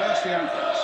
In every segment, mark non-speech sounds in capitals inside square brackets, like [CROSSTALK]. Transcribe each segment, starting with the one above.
first the anthems.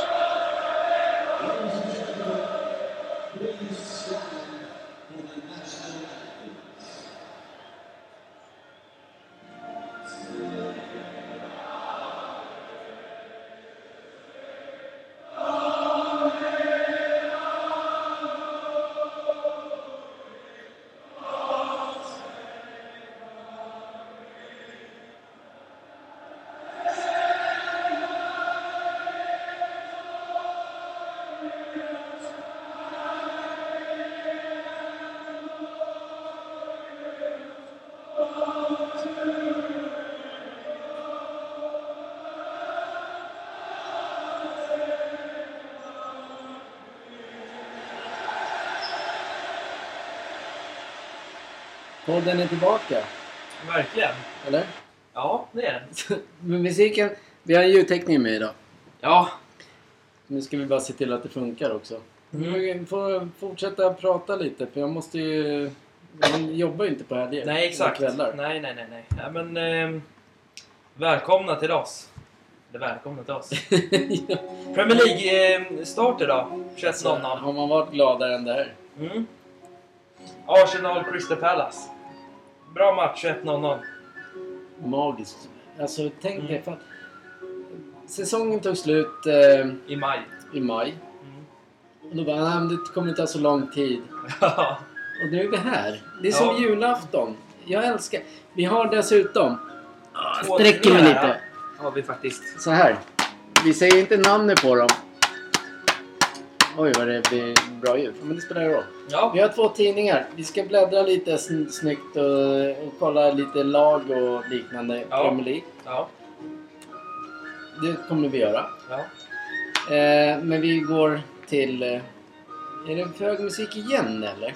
Podden är tillbaka, Verkligen. eller? Ja, det är den. [LAUGHS] Men musiken, vi har en ljudtekniker med idag. Ja. Nu ska vi bara se till att det funkar också. Mm. Vi får fortsätta prata lite för jag måste ju... Man jobbar ju inte på helger. Nej, exakt. Kvällar. Nej, nej, nej. nej. Ja, men, ehm, välkomna till oss. Eller välkomna till oss. [LAUGHS] Premier League-start idag. 21.00. Har man varit gladare än det här? Mm. Arsenal Crystal Palace. Bra match, 21.00. Magiskt. Alltså tänk dig Mm. för att Säsongen tog slut eh, I maj. i maj. Mm. Och då bara, nej det kommer ta så lång tid. [LAUGHS] Och nu är vi här. Det är som Ja. julafton. Jag älskar... Vi har dessutom... Sträcker mig lite. Har vi faktiskt. Så här. Vi säger inte namnet på dem. Oj vad det blir bra ljud. Men det spelar ingen roll. Ja. Vi har två tidningar. Vi ska bläddra lite sn- snyggt och, och kolla lite lag och liknande. Ja. Premier League. Ja. Det kommer vi göra. ja. Eh, men vi går till... Eh, är det för hög musik igen eller?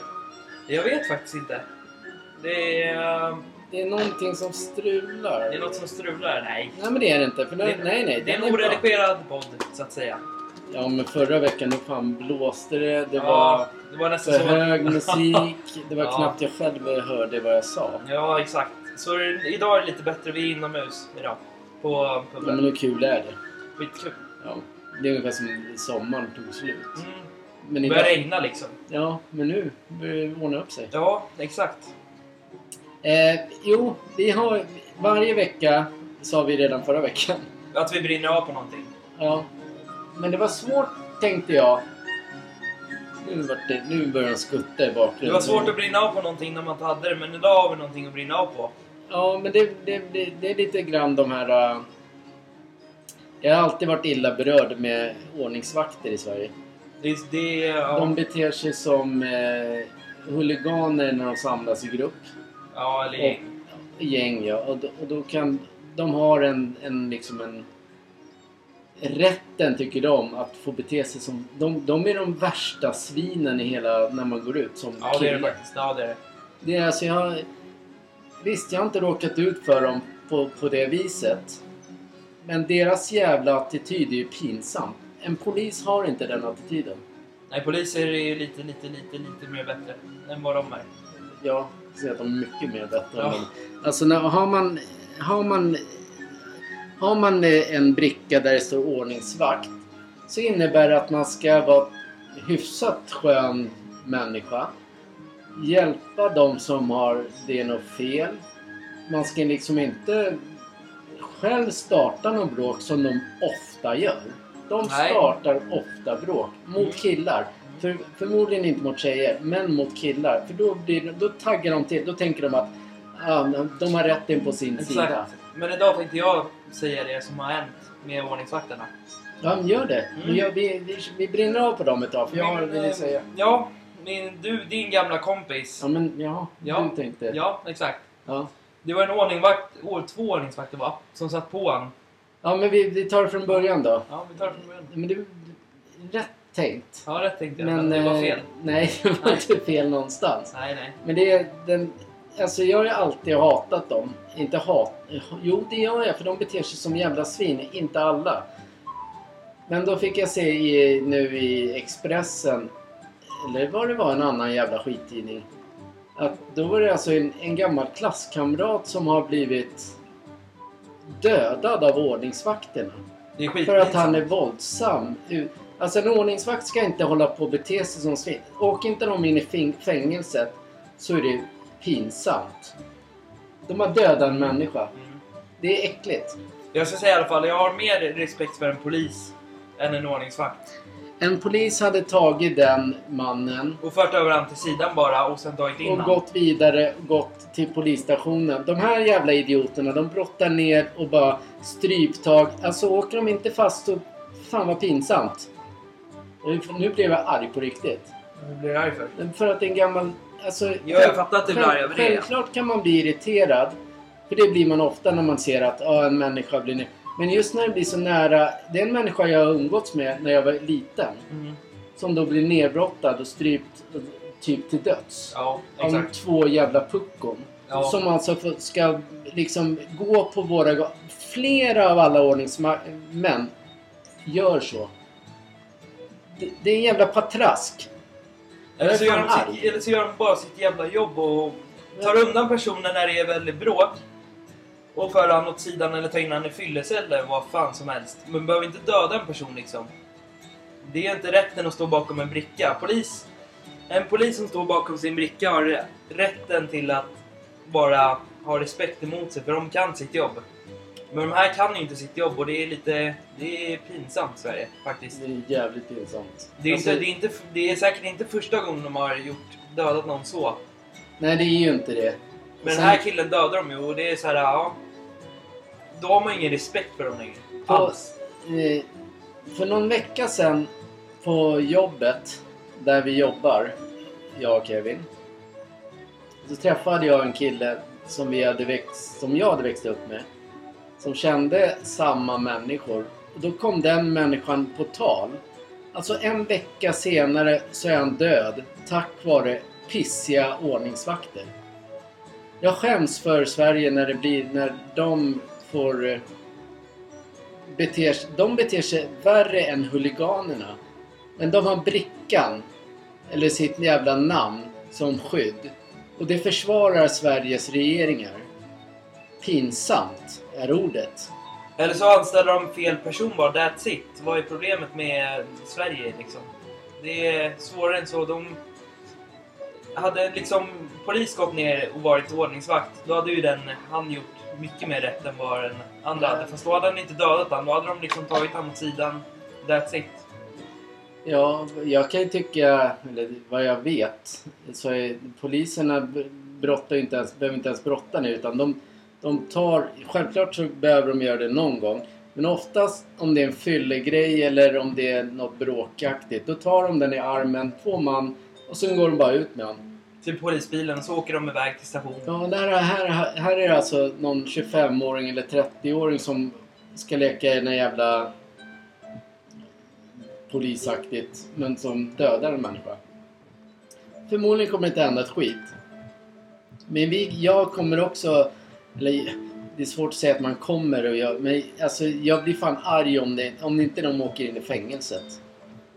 Jag vet faktiskt inte. Det är, ehm, Det är någonting som strular. det är något som strular. Nej. Nej men det är det inte. För Det, nej, nej, nej. det är en oredigerad podd, så att säga. Ja men förra veckan då fan blåste det. Det ja, var det var nästan för så. hög musik. Det var [LAUGHS] Ja. knappt jag själv hörde vad jag sa. Ja, exakt. Så idag är det lite bättre. Vi är inomhus idag. På Ja, puben. men hur kul är det? Skitkul. Ja. Det är ungefär som sommaren tog slut. Mm. Men Det börjar idag, regna liksom. ja, men nu börjar det ordna upp sig. Ja, exakt. Eh, jo, vi har varje vecka, sa vi redan förra veckan. Att vi brinner av på någonting. Ja. Men det var svårt tänkte jag. Nu, vart det, nu börjar de skutta i bakgrunden. Det var svårt att brinna av på någonting när man inte hade det, men idag har vi någonting att brinna av på. Ja, men det, det, det, det är lite grann de här... Uh, jag har alltid varit illa berörd med ordningsvakter i Sverige. Det, det, ja, De beter sig som eh, huliganer när de samlas i grupp. ja, eller Och, gäng. gäng, ja. Och, och då kan... De har en, en liksom en... Rätten, tycker de, att få bete sig som... De, de är de värsta svinen i hela... När man går ut som Ja, det är det faktiskt. Ja, det är det. Det är alltså, jag... Visst, jag har inte råkat ut för dem på, på det viset. Men deras jävla attityd är ju pinsam. En polis har inte den attityden. Nej, poliser är ju lite, lite, lite, lite mer bättre än vad de är. Jag ser att de är mycket mer bättre. Ja. Men, alltså, när, har man... Har man... Har man eh, en bricka där det står ordningsvakt så innebär det att man ska vara hyfsat skön människa. Hjälpa de som har det är något fel. Man ska liksom inte själv starta någon bråk som de ofta gör. De Nej. startar ofta bråk mot Mm. killar. För, förmodligen inte mot tjejer, men mot killar. För då, blir, då taggar de till. Då tänker de att ah, de har rätten på sin sida. Exakt. Men idag tänkte jag säga det som har hänt med ordningsvakterna. Ja, men gör det. Mm. Gör, vi, vi, vi brinner av på dem ett tag, för jag har vill eh, säga. Ja, min, du, din gamla kompis. Ja, men ja, Ja. du tänkte. Ja, exakt. Ja. Det var en ordningsvakt, år, två ordningsvakter va? Som satt på han. Ja, men vi, vi tar det från början då. Ja, vi tar det från början. Men det är rätt tänkt. Ja, rätt tänkte jag. Men Men det var eh, fel. Nej, [LAUGHS] det var inte fel någonstans. Nej, nej. Men det är den... Alltså jag har ju alltid hatat dem. Inte hat... Jo, det gör jag för de beter sig som jävla svin. Inte alla. Men då fick jag se i, nu i Expressen, eller vad det var, en annan jävla skittidning. Att då var det alltså en, en gammal klasskamrat som har blivit dödad av ordningsvakterna. För att han är våldsam. Alltså en ordningsvakt ska inte hålla på och bete sig som svin. Åker inte de in i fängelset så är det pinsamt. De har dödat en människa. Det är äckligt. Jag ska säga i alla fall, jag har mer respekt för en polis än en ordningsvakt. En polis hade tagit den mannen Och fört över han till sidan bara och sen tagit in och han. gått vidare, gått till polisstationen. De här jävla idioterna, de brottar ner och bara stryptag. Alltså åker de inte fast så... Fan vad pinsamt. Nu blev jag arg på riktigt. Vad blir jag arg för? För att det är en gammal... Alltså, Ja, jag fattar att du blir arg över det. Självklart kan man bli irriterad. För det blir man ofta när man ser att ja, en människa blir... Men just när det blir så nära... Det är en människa jag har umgåtts med när jag var liten. Mm. Som då blir nedbrottad och strypt typ till döds. Ja, Av två jävla puckon. Ja. Som alltså ska liksom gå på våra Flera av alla ordningsmän gör så. Det, det är en jävla patrask. Eller så, gör de sitt, eller så gör de bara sitt jävla jobb och tar undan personen när det är väldigt bråk. Och för han åt sidan eller tar in han i fyllecell eller vad fan som helst. Men behöver inte döda en person liksom. Det är inte rätten att stå bakom en bricka. Polis, en polis som står bakom sin bricka har rätten till att bara ha respekt emot sig för de kan sitt jobb. Men de här kan ju inte sitt jobb och det är lite... Det är pinsamt Sverige faktiskt. Det är jävligt pinsamt. Det är, Alltså, inte, det, är inte, det är säkert inte första gången de har gjort, dödat någon så. Nej, det är ju inte det. Men Sen- den här killen dödar de ju och det är så här, ja. Då har man ingen respekt för dem längre. Alls. Eh, för någon vecka sedan på jobbet där vi jobbar, jag och Kevin. Så träffade jag en kille som, vi hade växt, som jag hade växt upp med. Som kände samma människor. Och då kom den människan på tal. Alltså en vecka senare så är han död tack vare pissiga ordningsvakter. Jag skäms för Sverige när det blir, när de får eh, beter, sig- de beter sig värre än huliganerna. Men de har brickan, eller sitt jävla namn, som skydd. Och det försvarar Sveriges regeringar. Pinsamt är ordet. Eller så anställer de fel person bara, that's it. Vad är problemet med Sverige liksom? Det är svårare än så. De hade liksom polis gått ner och varit ordningsvakt, då hade ju den, han gjort mycket mer rätt än vad den andra hade. Fast då hade han inte dödat han, då hade de liksom tagit han åt sidan. That's it. Ja, jag kan ju tycka, eller vad jag vet, så är poliserna brottar inte ens, behöver inte ens brotta nu utan de, de tar, självklart så behöver de göra det någon gång. Men oftast om det är en fyllegrej eller om det är något bråkaktigt, då tar de den i armen, två man, och sen går de bara ut med honom. Till polisbilen och så åker de iväg till stationen. Ja, där, här, här är det alltså någon 25-åring eller 30-åring som ska leka i den jävla polisaktigt, men som dödar en människa. Förmodligen kommer det inte hända ett skit. Men vi, jag kommer också, eller det är svårt att säga att man kommer och jag, men alltså jag blir fan arg om, det, om inte de åker in i fängelset.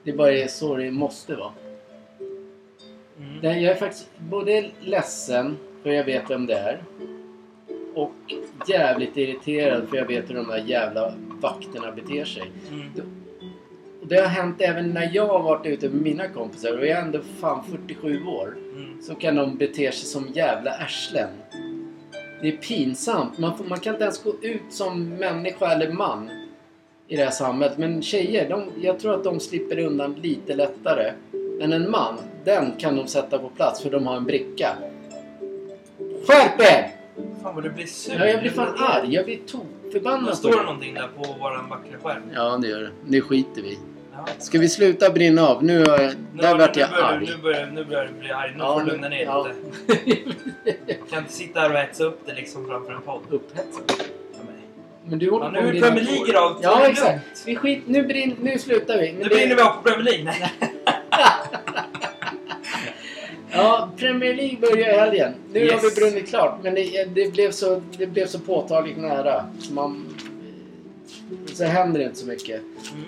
Det bara är så det måste vara. Mm. Nej, jag är faktiskt både ledsen för jag vet vem det är. Och jävligt irriterad för jag vet hur de där jävla vakterna beter sig. Mm. Och det har hänt även när jag har varit ute med mina kompisar och jag är ändå fan 47 år. Mm. Så kan de bete sig som jävla arslen. Det är pinsamt. Man, får, man kan inte ens gå ut som människa eller man i det här samhället. Men tjejer, de, jag tror att de slipper undan lite lättare. Men en man, den kan de sätta på plats för de har en bricka. Skärp er! Fan vad du blir sur. Ja, jag blir fan arg. Jag blir tokförbannad. står det någonting där på våran vackra skärm. Ja, det gör det. Det skiter vi i. Ska vi sluta brinna av? Nu, Nu, där nu, vart jag börjar, arg. nu, börjar, nu börjar du bli arg. Nu Ja, får du nu- lugna ner ja. lite. Jag kan inte sitta här och hetsa upp det liksom framför en podd. Upphetsad. Ja, men- du håller Ja, på nu är brinna Premier. League idag. Ja, det exakt. Vi skit, nu, brin, nu slutar vi. Men Nu det- brinner vi av på Premier League. [LAUGHS] Ja, Premier League börjar i helgen. Nu Yes. har vi brunnit klart, men det, det, blev så, det blev så påtagligt nära. Så man... Så händer det inte så mycket. Mm.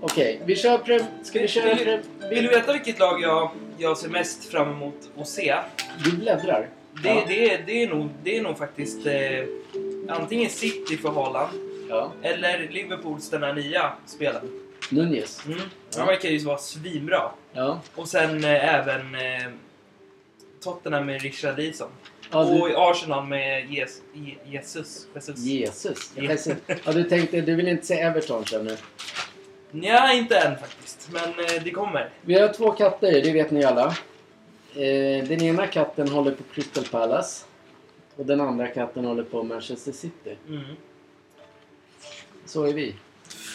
Okej, vi kör prem... Ska vi köra Vill- prem... Vill du veta vilket lag jag, jag ser mest fram emot att se? Du bläddrar. Det, Ja. det, det, är, nog, det är nog faktiskt eh, antingen City för Haaland Ja. Eller Liverpools den här nya spelaren. Nunez. Mm. Ja. Han verkar ju vara svinbra. Ja. Och sen eh, även eh, Tottenham med Richard Leeson. Ja, du- Och Arsenal med Jes- Je- Jesus. Jesus. Jesus. Jesus. [LAUGHS] Ja, du tänkte, du vill inte säga Everton känner du? Nja, inte än faktiskt. Men eh, det kommer. Vi har två katter, det vet ni alla. Eh, den ena katten håller på Crystal Palace. Och den andra katten håller på Manchester City. Mm. Så är vi.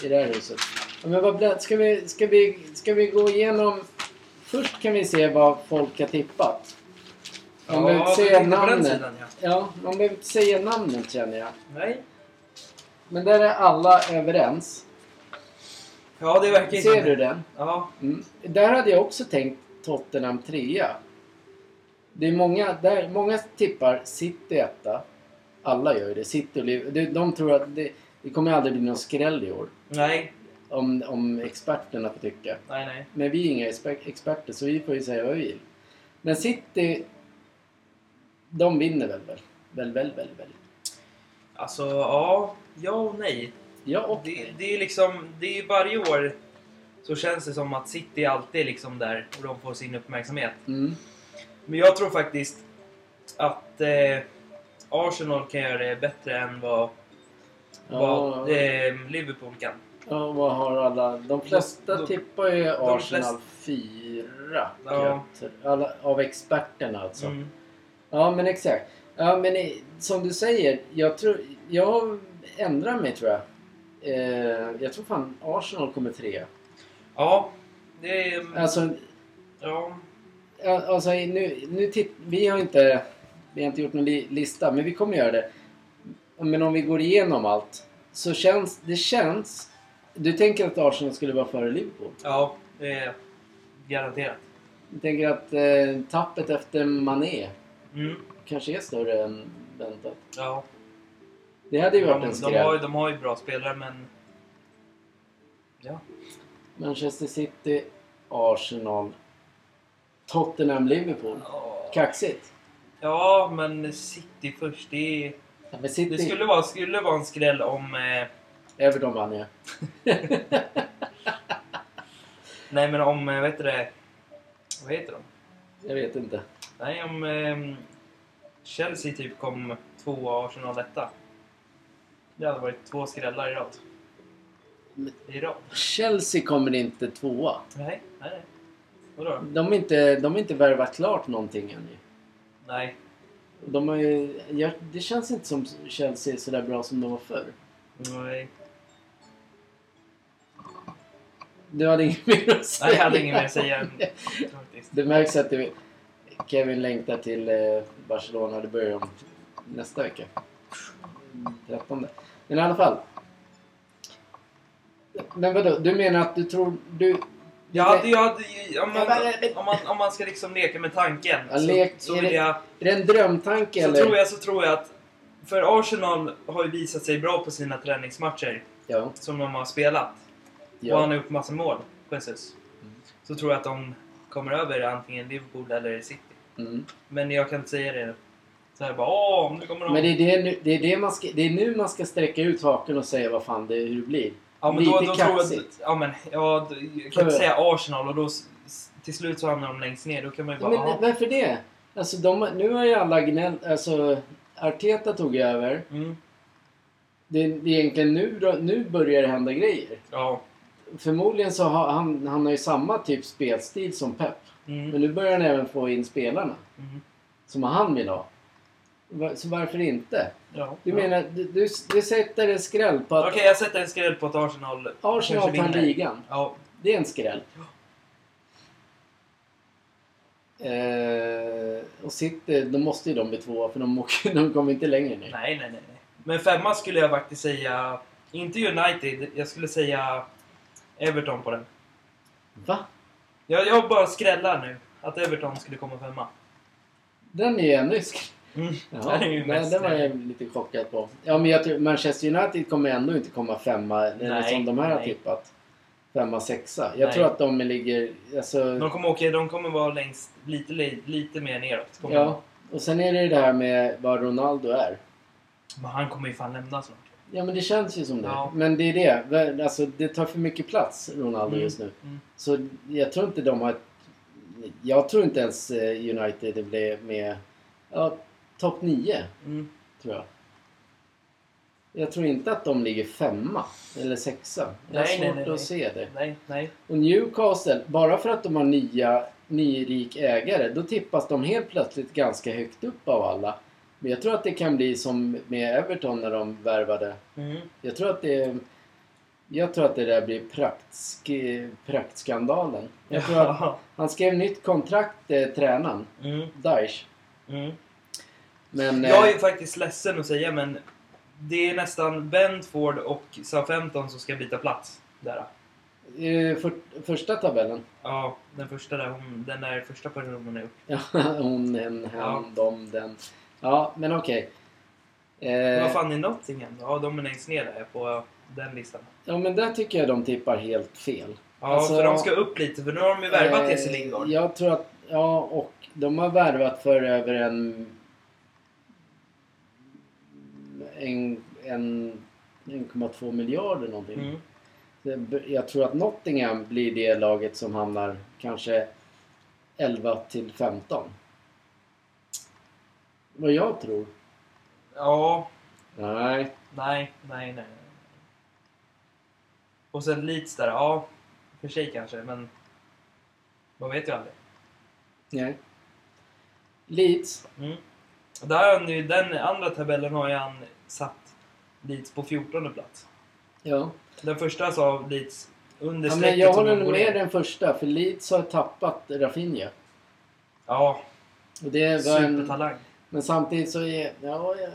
I det här huset. Ja, men vad ska, vi, ska, vi, ska vi gå igenom... Först kan vi se vad folk har tippat. Man behöver inte säga namnet. sidan ja. Ja, man behöver inte säga namnet känner jag. Nej. Men där är alla överens. Ja, det verkar Ser du den? Ja. Mm. Där hade jag också tänkt Tottenham trea. Det är många, där, många tippar City etta. Alla gör ju det. City och Liverpool. De, tror att det, det kommer aldrig bli någon skräll i år. Nej. Om, om experterna får tycka. Nej, nej. Men vi är inga exper- experter så vi får ju säga vad vi vill. Men City... De vinner väl väl? Väl, väl, väl, väl. Alltså, ja. Ja och nej. Ja, och Det, det är liksom, det är varje år så känns det som att City alltid är liksom där och de får sin uppmärksamhet. Mm. Men jag tror faktiskt att eh, Arsenal kan göra det bättre än vad, vad Ja, eh, Liverpool kan. ja, vad har alla... De flesta De- tippar ju Arsenal flest- fyra. Ja. Alla, av experterna alltså. Mm. Ja, men exakt. Ja, men som du säger, jag tror... Jag ändrar mig tror jag. Eh, jag tror fan Arsenal kommer trea. Ja, det är... Alltså, Ja, Alltså, nu, nu titt, vi har inte vi har inte gjort någon li, lista, men vi kommer göra det. Men om vi går igenom allt så känns det känns... Du tänker att Arsenal skulle vara före Liverpool? ja, det är garanterat. Du tänker att eh, tappet efter Mané Mm. kanske är större än väntat? Ja. Det hade ju varit en de, har, ju- skräll. de har ju bra spelare men... Ja. Manchester City, Arsenal, Tottenham, Liverpool. Kaxigt. Ja, men City först. Det, är, Ja, men City, det skulle, vara, skulle vara en skräll om... Eh, Everton vann ju. [LAUGHS] nej, men om... eh, Vad heter det? Vad heter de? Jag vet inte. Nej, om eh, Chelsea typ kom två och Arsenal etta. Det hade varit två skrällar i rad. I rad? Chelsea kommer inte tvåa. Nej, nej. Vadå? De har inte, de har inte värvat klart någonting än ju. Nej. De har ju, jag, det känns inte som Chelsea är så där bra som de var förr. Nej. Du hade inget mer att säga? Nej, jag hade inget mer att säga. [LAUGHS] Det märks att det, Kevin längtar till eh, Barcelona. Det börjar om nästa vecka. 13. Men i alla fall. Men vadå? Du menar att du tror... Du, Jag hade, jag hade, om, man, Ja, om, man, om man ska liksom leka med tanken Ja, så, lek- så är vill det- jag... är det en drömtanke Så eller? tror, jag, så tror jag att... För Arsenal har ju visat sig bra på sina träningsmatcher Ja. som de har spelat. Och han ja. har gjort massa mål, Jesus. Mm. Så tror jag att de kommer över antingen Liverpool eller City. Mm. Men jag kan inte säga det så här bara åh, nu kommer de... Men det är, det, nu- det, är det, man ska, det är nu man ska sträcka ut haken och säga vad fan det, hur det blir. ja, men då, lite då jag... kaxigt. Ja, men ja, då- jag kan inte säga Arsenal och då till slut så hamnar de längst ner. Då kan man ju Ja, bara... men ja. varför det? Alltså de, nu har ju alla gnäll... Alltså Arteta tog över. Mm, Det, det är egentligen nu, då- nu börjar det hända grejer. ja. Förmodligen så har han, han har ju samma typ spelstil som Pep. Mm, Men nu börjar han även få in spelarna. mm, Som han vill ha. Så varför inte? ja. Du ja. menar, du, du, du sätter en skräll på att Okej, jag sätter en skräll på att Arsenal Arsenal tar ligan. Ja, Det är en skräll. Eh, och City, då måste ju de bli tvåa för de, åker, de kommer inte längre ner. nej, nej, nej. Men femma skulle jag faktiskt säga... Inte United, jag skulle säga Everton på den. Va? Jag, jag bara skrällar nu. Att Everton skulle komma femma. Den är ju ännu sk- Mm. Ja, den, mest- den var jag lite chockad på. Ja, men jag tror Manchester United kommer ändå inte komma femma, eller Nej, som de här har nej. tippat. Femma, sexa. Jag Nej. tror att de ligger... Alltså, De kommer, åka, de kommer vara längst, lite, li- lite mer neråt. Kommer ja. Och sen är det det här med vad Ronaldo är. Men han kommer ju fan lämna snart. Ja men det känns ju som det. Ja. Men det är det. Alltså det tar för mycket plats Ronaldo Mm. just nu. Mm. Så jag tror inte de har... Jag tror inte ens eh, United blev med... Ja, topp 9 Mm. tror jag. Jag tror inte att de ligger femma eller sexa. Jag har Nej, nej, svårt nej, att nej. se det. Nej, nej. Och Newcastle, bara för att de har nya, nyrik ägare, då tippas de helt plötsligt ganska högt upp av alla. Men jag tror att det kan bli som med Everton när de värvade. Mm. Jag tror att det... Jag tror att det där blir praktsk, praktskandalen. Jag tror att [LAUGHS] han skrev nytt kontrakt, eh, tränaren. Mm. Daesh. Mm. Men... Jag är eh, faktiskt ledsen att säga men det är nästan Bentford och Southampton som ska byta plats. Där. eh, för, första tabellen. Ja, den första där, hon, den där första personen är upp. [LAUGHS] Ja, hon, en, han, Ja. de, den. Ja, men okej. Eh, Vad fan är Nottingham? Ja, de är längst ner där på den listan. Ja, men där tycker jag de tippar helt fel. Ja, Alltså, för de ska upp lite för nu har de ju värvat Eh, Jesse Lingard. Jag tror att, ja, och de har värvat för över en... En... en 1,2 miljarder någonting. Mm. Jag tror att Nottingham blir det laget som hamnar kanske 11 till 15. Vad jag tror. Ja, Nej. nej, nej, nej. Och sen Leeds där, ja. För sig kanske, men... Man vet ju aldrig. Nej. Leeds. Mm. Där har han ju, den andra tabellen har ju han satt Leeds på 14 plats. Ja. Den första sa Leeds under ja men jag håller med ner. den första. För Leeds har tappat Rafinha. Ja, Och det var en, supertalang. men samtidigt så är... Ja, ja.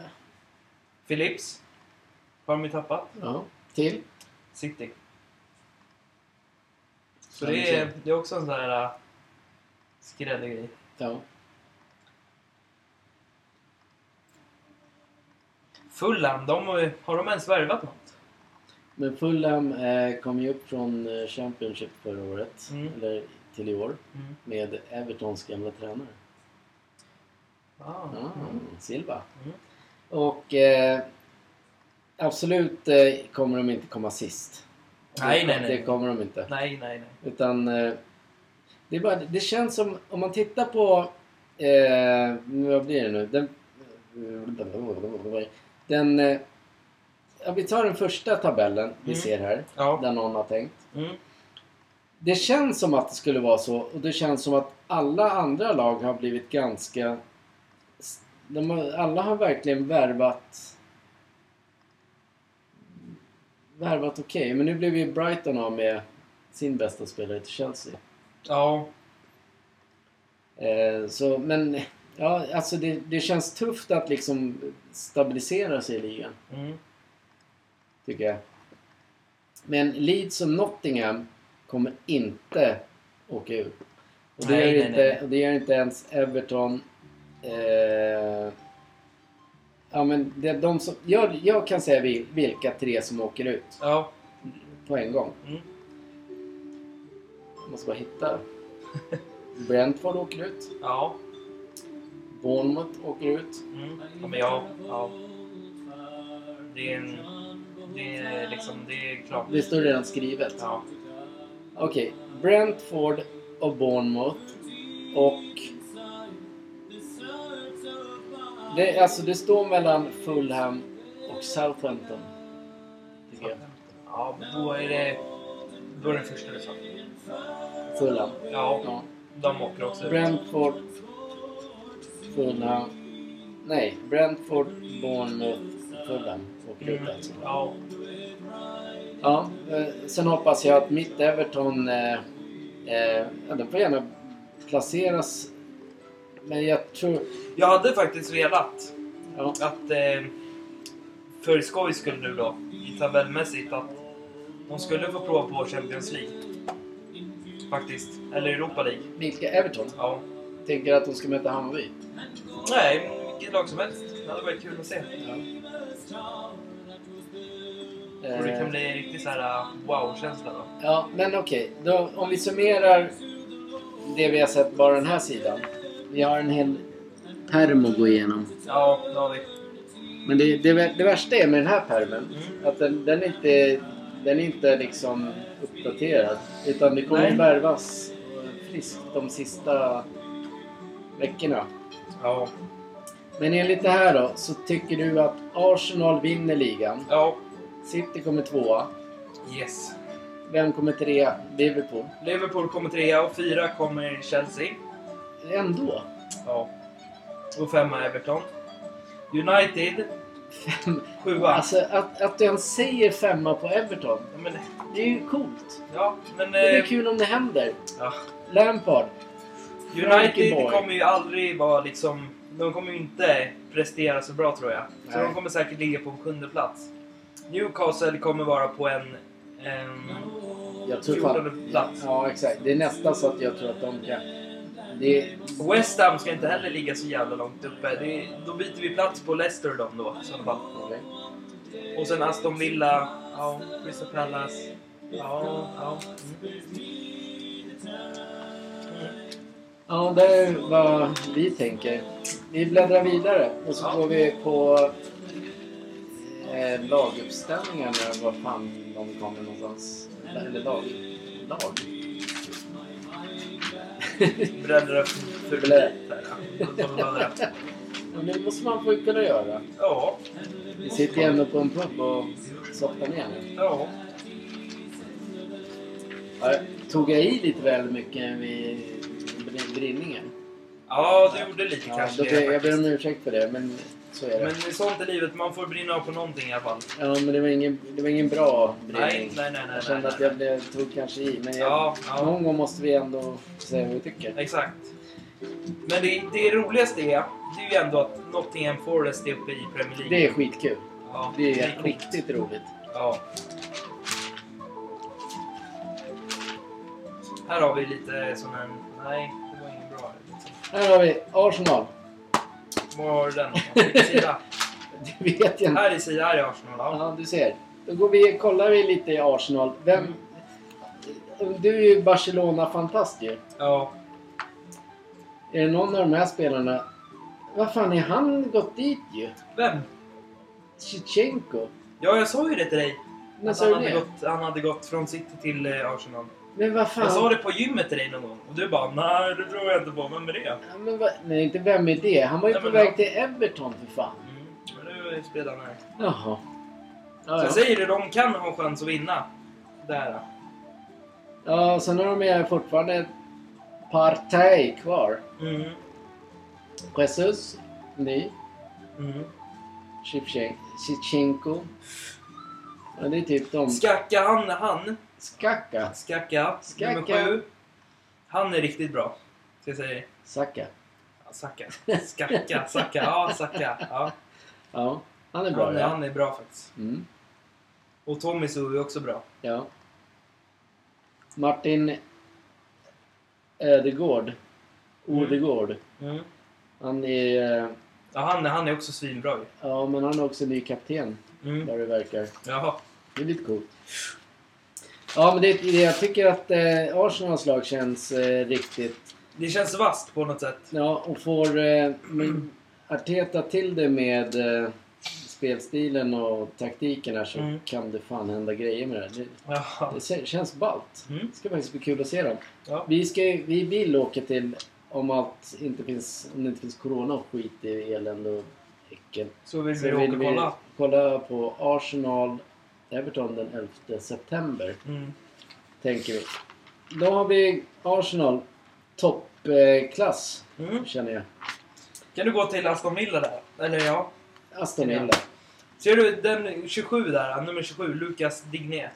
Philips har de ju tappat. ja. Till? City. Så det är, det är också en sån där äh, skrällig grej. Ja. Fulham, de har, de ens värvat något? Men Fulham eh, kom ju upp från eh, Championship förra året. Mm. Eller till i år. Mm. Med Evertons gamla tränare. Ah, Ah. Silva. Mm. Och eh, absolut eh, kommer de inte komma sist. Nej, nej, Det nej. kommer de inte. Nej, nej, nej. Utan eh, det, bara, det känns som om man tittar på... Eh, vad blir det nu? Den... den eh, ja, vi tar den första tabellen vi Mm. ser här. Ja. Där någon har tänkt. Mm. Det känns som att det skulle vara så och det känns som att alla andra lag har blivit ganska... De har, alla har verkligen värvat... Värvat okej, men nu blev ju Brighton av med sin bästa spelare till Chelsea. Ja. Eh, så, men ja, alltså det, det känns tufft att liksom stabilisera sig i ligan, Mm. tycker jag. Men Leeds och Nottingham kommer inte åka ur. Och det, Nej, gör, nej, inte, nej. och det gör inte ens Everton. Eh, ja, men det, är de som, jag, jag kan säga vil- vilka tre som åker ut Ja. på en gång. Mm. Jag måste bara hitta. Brentford åker ut. Ja. Bournemouth åker ut. Mm. ja. Men ja. ja. Det är en... Det är liksom, det är klart. Det står redan skrivet. Ja. Okej, Brentford och Bournemouth och... Det, alltså det står mellan Fulham och Southampton. Tycker jag. Ja, då är det... Då är det första du sa. Fulham. Ja, Ja. de åker också ut. Brentford, Fulham. Nej, Brentford, Bournemouth, Fulham åker ut alltså. Ja. Ja, eh, sen hoppas jag att mitt Everton... Eh, eh, ja, den får gärna placeras. Men jag tror... Jag hade faktiskt velat Ja, att eh, för skojs skull nu då, i tabellmässigt, att de skulle få prova på Champions League. Faktiskt. Eller Europa League. vilka Everton? Ja. Tänker att de ska möta Hammarby? Nej, vilket lag som helst. Det hade varit kul att se. Och det kan bli en riktig så här uh, wow-känsla då. ja, men okej. Då, om vi summerar det vi har sett bara den här sidan. Vi har en hel perm att gå igenom. Ja, det har vi. Men det, det, det värsta är med den här pärmen Mm. att den, den, är inte, den är inte liksom uppdaterad. Utan det kommer Nej. värvas friskt de sista veckorna. Ja. Men enligt det här då så tycker du att Arsenal vinner ligan. Ja. City kommer tvåa. Yes. Vem kommer trea? Liverpool. Liverpool kommer trea och fyra kommer Chelsea. Ändå. Ja. Och femma Everton. United, Fem. sjua. Alltså att, att du ens säger femma på Everton. Ja, men, Det är ju coolt. ja, men Det är eh, kul om det händer. ja. Lampard. United kommer ju aldrig vara liksom... De kommer ju inte prestera så bra tror jag. Så Nej. de kommer säkert ligga på en sjunde plats. Newcastle kommer vara på en... en Jag tror fan... Plats. Ja, exakt. Det är nästan så att jag tror att de kan... Det. West Ham ska inte heller ligga så jävla långt uppe. Är, då byter vi plats på Leicester då, då i fall. Och sen Aston Villa, ja, Crystal Palace. Ja, ja. Ja, det är vad vi tänker. Vi bläddrar vidare och så går vi på eh, laguppställningarna. Var fan de kommer någonstans. Eller lag. Lag? [LAUGHS] Bläddra för Blä. Bläddra. Ja, det måste man få kunna göra. Ja, Vi sitter ju ändå på en pub och softar ner nu. ja. Ja, tog jag i lite väl mycket vid brin- brinningen? Ja, du gjorde lite Ja, kanske då det jag ber om ursäkt för det, men så är det. Men sånt är livet, man får brinna av på någonting i alla fall. Ja, men det var ingen, det var ingen bra brinning. Nej, nej, nej, nej. jag kände nej, att jag blev, tog kanske i, men jag, Ja, ja. någon gång måste vi ändå säga vad vi tycker. Exakt. Men det, det roligaste är, det är ju ändå att Nottingham Forest är uppe i Premier League. Det är skitkul. ja, Det är coolt. riktigt roligt. Ja. Här har vi lite sån här... Nej, Här har vi Arsenal. Var den? Vilken sida? Det vet jag inte. Här är sida, [LAUGHS] här är Arsenal. Ja. Ja, du ser. Då går vi, kollar vi lite i Arsenal. Vem... Du är ju Barcelona-fantast ju. ja. Är det någon av de här spelarna... Vad fan, är han gått dit ju? Vem? Shevchenko? Ja, jag sa ju det till dig. När sa han, du hade det? gått, han hade gått från City till eh, Arsenal. Men vad fan? Jag sa det på gymmet till dig någon gång. Och du bara nej, det tror jag inte på. Vem är det? Ja, men. Nej, inte vem är det? Han var ju Nej, på väg han- till Everton för fan. Mm. Men nu spelar han här. Jaha. Så Ja, jag ja. säger det, de kan ha en chans att vinna. Där. ja, sen har de ju fortfarande ett Partey kvar. Mm. Jesus, ny. Mm. Shevchenko. Ja, det är typ de. Skacka, han, han. Skaka. Skacka, Skacka. nummer sju. Han är riktigt bra. Ska jag säga det? Saka. Ja, Sacka. Skacka, Sacka. Ja, Sacka. Ja. Ja, han är bra Han, är, ja. han är bra faktiskt. Mm. Och Tomisu är också bra. ja. Martin Ödegård. Mm. Odegård. Mm. Han är... eh, Ja, han, är- han är också svinbra ju. Ja, men han är också ny kapten. Mm. Vad det verkar. Jaha. Det är lite coolt. Ja, men det, det, jag tycker att eh, Arsenals lag känns eh, riktigt... Det känns vasst på något sätt. Ja, och får eh, Arteta till det med eh, spelstilen och taktiken här så Mm. kan det fan hända grejer med det. Det, Jaha. det ser- känns ballt. Mm. Det ska faktiskt bli kul att se dem. Ja. Vi, ska, vi vill åka till, om, allt inte finns, om det inte finns corona och skit i elände och äckel. Så vill Så vi åka och vi kolla. kolla på Arsenal Everton den 11 september. Mm. Tänker vi. Då har vi Arsenal toppklass Mm. känner jag. Kan du gå till Aston Villa där? Eller ja. Aston Villa. Ser du den 27 där? Nummer 27, Lucas Digné.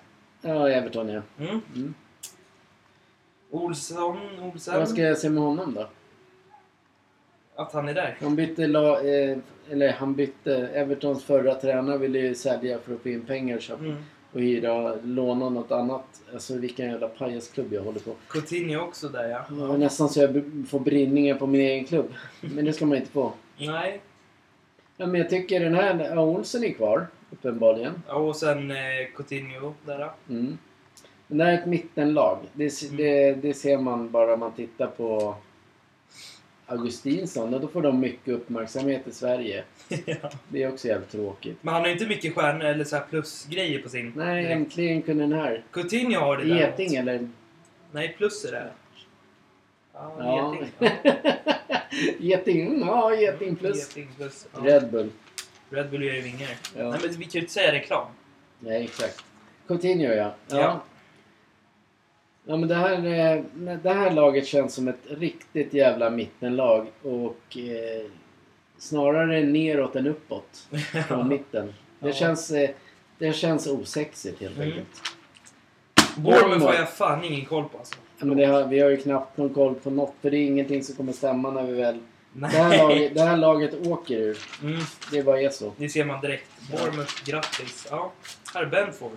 Ja, Everton ja. Mm. Mm. Olsson, Olsen. Vad ska jag se med honom då? Att han är där. Han bytte, la, eh, eller han bytte, Evertons förra tränare ville ju sälja för att få in pengar och köpa Mm. och hyra, låna något annat. Alltså vilken jävla pajasklubb jag håller på. Coutinho också där ja. Var nästan så jag får brinningar på min egen klubb. Men det ska man inte få. Nej. Ja, men jag tycker den här, ja, Olsen är kvar. Uppenbarligen. Ja, och sen eh, Coutinho där. ja. Mm. Men det här är ett mittenlag. Det, Mm. det, det ser man bara om man tittar på Augustinsson, och då får de mycket uppmärksamhet i Sverige. [LAUGHS] ja. Det är också jävligt tråkigt. Men han har ju inte mycket stjärnor eller så här plusgrejer på sin... Nej, direkt. äntligen kunde den här. Coutinho har det där. Geting eller? Nej, plus är det. Ja, Ja. geting. Ja. [LAUGHS] Geting, mm, ja geting plus. Geting plus. Ja. Red Bull. Red Bull gör ju vingar. Ja. Nej, men vi kan ju inte säga reklam. Nej, exakt. Coutinho ja. ja. Ja. Ja men det här, eh, det här laget känns som ett riktigt jävla mittenlag och eh, snarare neråt än uppåt från [LAUGHS] mitten. Det, Ja. känns, eh, det känns osexigt helt Mm. enkelt. Bournemouth har jag fan ingen koll på alltså. Ja, men har, vi har ju knappt någon koll på något för det är ingenting som kommer stämma när vi väl... Nej. Det här laget, det här laget åker ur. Mm, Det bara är så. det ser man direkt. Bournemouth, grattis. Ja, här är Benford.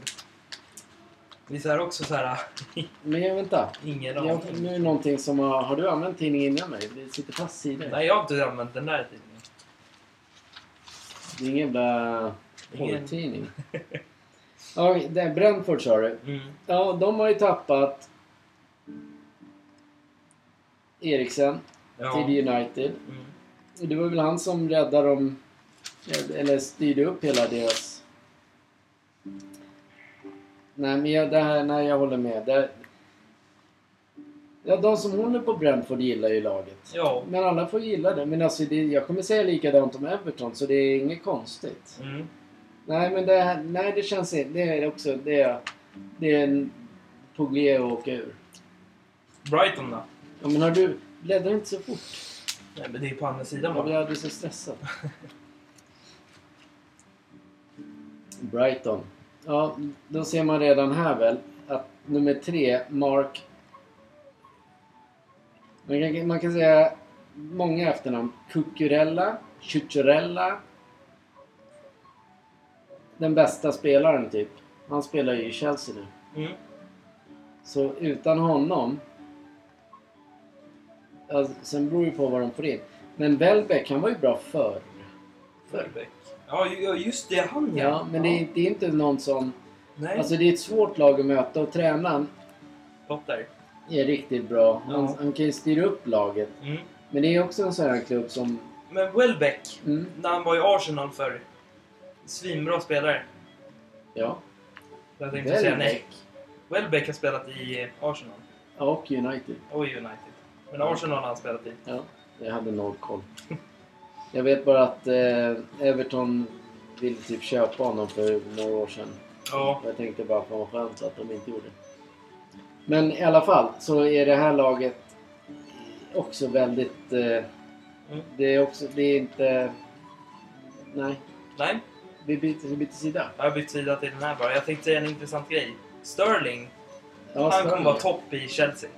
Vi ser också så här... [LAUGHS] Men jag vänta. ingen Jag, nu är det någonting som har... Har du använt tidningen innan mig? Det sitter fast sidor. Nej, jag har inte använt den där tidningen. Det är ingen jävla porrtidning. Ja, det är Brentford sa du. Mm. Ja, de har ju tappat Eriksen Ja. till United. Mm. Det var väl han som räddade dem, eller styrde upp hela deras... Nej, men jag, det här, nej, jag håller med. Det, ja, de som håller på Brentford gillar ju laget. Ja. Men alla får gilla det. Men alltså, det, jag kommer säga likadant om Everton, så det är inget konstigt. Mm. Nej, men det, nej, det känns inte... Det är också... Det är, det är en på G att åka ur. Brighton då? Ja, men har du... Bläddrar inte så fort? Nej, men det är på andra sidan Jag bara. blir så stressad. [LAUGHS] Brighton. Ja, då ser man redan här väl att nummer tre, Mark... Man kan, man kan säga många efternamn. Cucurella, Cucurella. Den bästa spelaren typ. Han spelar ju i Chelsea nu. Mm. Så utan honom... Alltså, sen beror det på vad de får in. Men Welbeck, han var ju bra förr. Welbeck. Ja, ju- ja, just det. Han ja. Ja, men det är, det är inte någon som... Nej. Alltså det är ett svårt lag att möta och tränaren Potter. är riktigt bra. Han, Ja. han kan ju styra upp laget. Mm. Men det är också en sån här klubb som... Men Welbeck, Mm, när han var i Arsenal för Svinbra spelare. ja. Jag tänkte säga nej. Welbeck. Har spelat i Arsenal Ja, och United. och United. Men Arsenal har han spelat i. Ja, jag hade noll koll. [LAUGHS] Jag vet bara att eh, Everton ville typ köpa honom för några år sedan. Ja. Jag tänkte bara, fan vad skönt att de inte gjorde. Men i alla fall så är det här laget också väldigt... Eh, Mm. Det är också, det är inte... Nej, Nej, vi byter, vi byter sida. jag har bytt sida till den här bara. Jag tänkte säga en intressant grej. Sterling, Ja, han kommer Sterling. vara topp i Chelsea.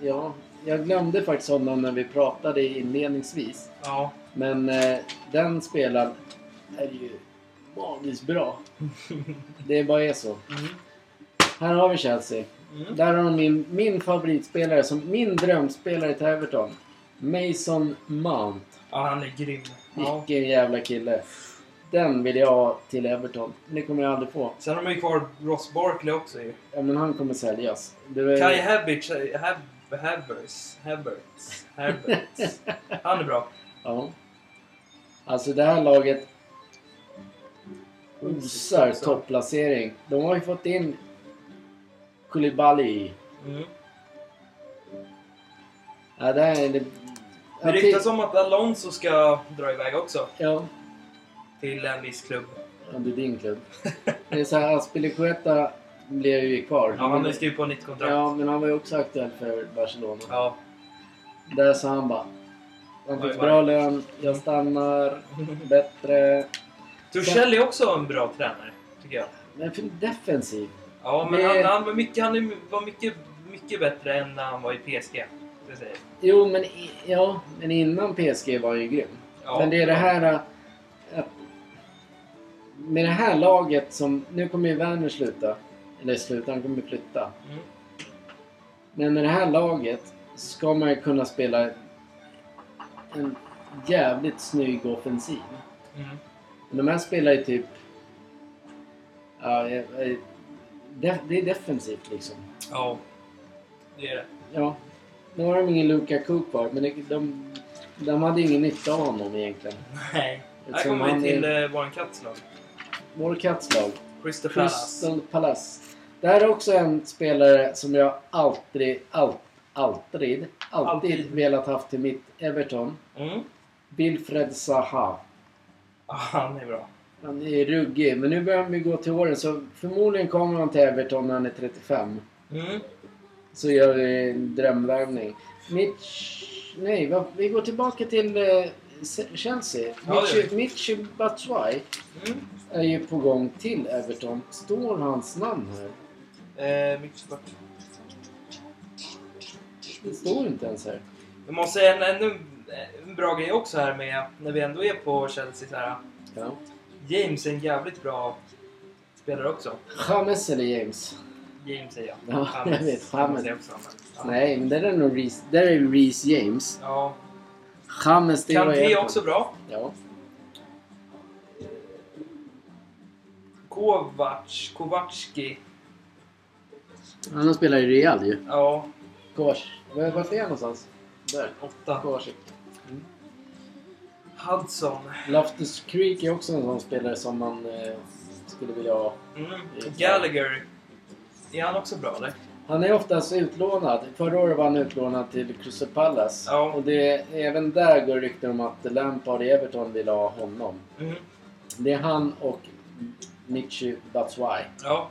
Ja, jag glömde faktiskt honom när vi pratade inledningsvis. Ja. Men eh, den spelaren är ju magiskt bra. [LAUGHS] Det bara är så. Mm. Här har vi Chelsea. Mm. Där har de min, min favoritspelare, som min drömspelare till Everton. Mason Mount. Ja, han är grym. Ja. Vilken jävla kille. Den vill jag ha till Everton. Det kommer jag aldrig få. Sen har de ju kvar Ross Barkley också ju. Ja, men han kommer säljas. Är, Kai Havertz, Havertz, Havertz, Havertz. Han är bra. [LAUGHS] Ja. Alltså det här laget osar topplacering. De har ju fått in Koulibaly. Mm. Ja, det här är det... Det ryktas om att Alonso ska dra iväg också. Ja, Till en viss klubb. ja, det är din klubb. Det är så här, Aspilicueta blev ju kvar. Ja, han skrivit på nytt kontrakt. Ja, men han var ju också aktuell för Barcelona. Ja. Där sa han bara... Han fick bra lön, jag stannar, bättre... Tuchel är också en bra tränare, tycker jag. Men för defensiv. Ja, men Det- han, han, var mycket, han var mycket, mycket bättre än när han var i PSG. Jo, men, i- ja, men innan PSG var ju grym. Ja. Men det är det här... äh, Att, med det här laget som... Nu kommer ju Werner sluta. Eller sluta, han kommer flytta. Mm. Men med det här laget ska man ju kunna spela en jävligt snygg offensiv. Mm. Men de här spelar ju typ... Ja, det är defensivt liksom. Ja, det är det. Ja. Nu har de ingen Lukaku kvar, men det, de, de hade ingen nytta av honom egentligen. Nej. Här kommer vi till är eh, våran kattslag. vår kattslag. Crystal Palace. Crystal Palace. Det här är också en spelare som jag alltid, all, alltid, alltid Alltid. velat haft till mitt Everton. Mm. Wilfred Zaha. Ah, han är bra. Han är ruggig, men nu börjar han ju gå till åren så förmodligen kommer han till Everton när han är 35. Mm. Så gör vi en drömvärvning. Mitch... Nej, vi går tillbaka till eh, Se- Chelsea. Ja, Mitch, Batshuayi Mm. är ju på gång till Everton. Står hans namn här? Eh, mycket sport. Det står inte ens här. Jag måste säga en ännu en bra grej också här med när vi ändå är på Chelsea så här. Ja. James är en jävligt bra spelare också. James eller James? James säger jag. Ja, jag vet. James. säger också, men, ja. Nej, men där är nog Reece, där är Reece James. Ja. James, det Kanté är också bra. Ja. Kovac, Kovacki. Han har spelat i Real ju. Ja, Kovac. Var- är han någonstans? Där. åtta. Kovac. Hudson. Loftus Creek är också en sån spelare som man eh, skulle vilja ha. Mm. Gallagher. Är han också bra eller? Han är oftast utlånad. Förra året var han utlånad till Crystal Palace. Ja. Och det, även där går rykten om att Lampard i Everton vill ha honom. Mm. Det är han och Michi Batshuayi. Ja.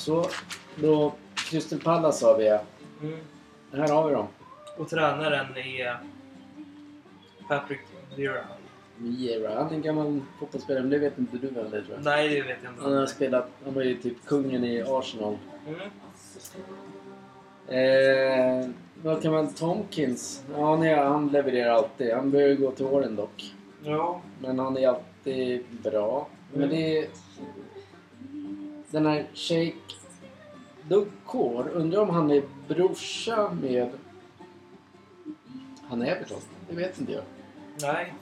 Så då Crystal Palace har vi. ja. Mm. Här har vi dem. Och tränaren är Patrick Vieira. Vieira. Han är en gammal fotbollsspelare, men det vet inte du vem det är tror jag. Nej, det vet jag inte. Han har spelat, han var ju typ kungen i Arsenal. Mm. Eh, vad kan man... Tomkins? Ja, nej, han levererar alltid. Han börjar gå till åren dock. Ja. Men han är alltid bra. Men Mm. det är... Den här Sheikh Dukor, undrar om han är brorsa med... Han är Everton? Det vet inte jag. Nej,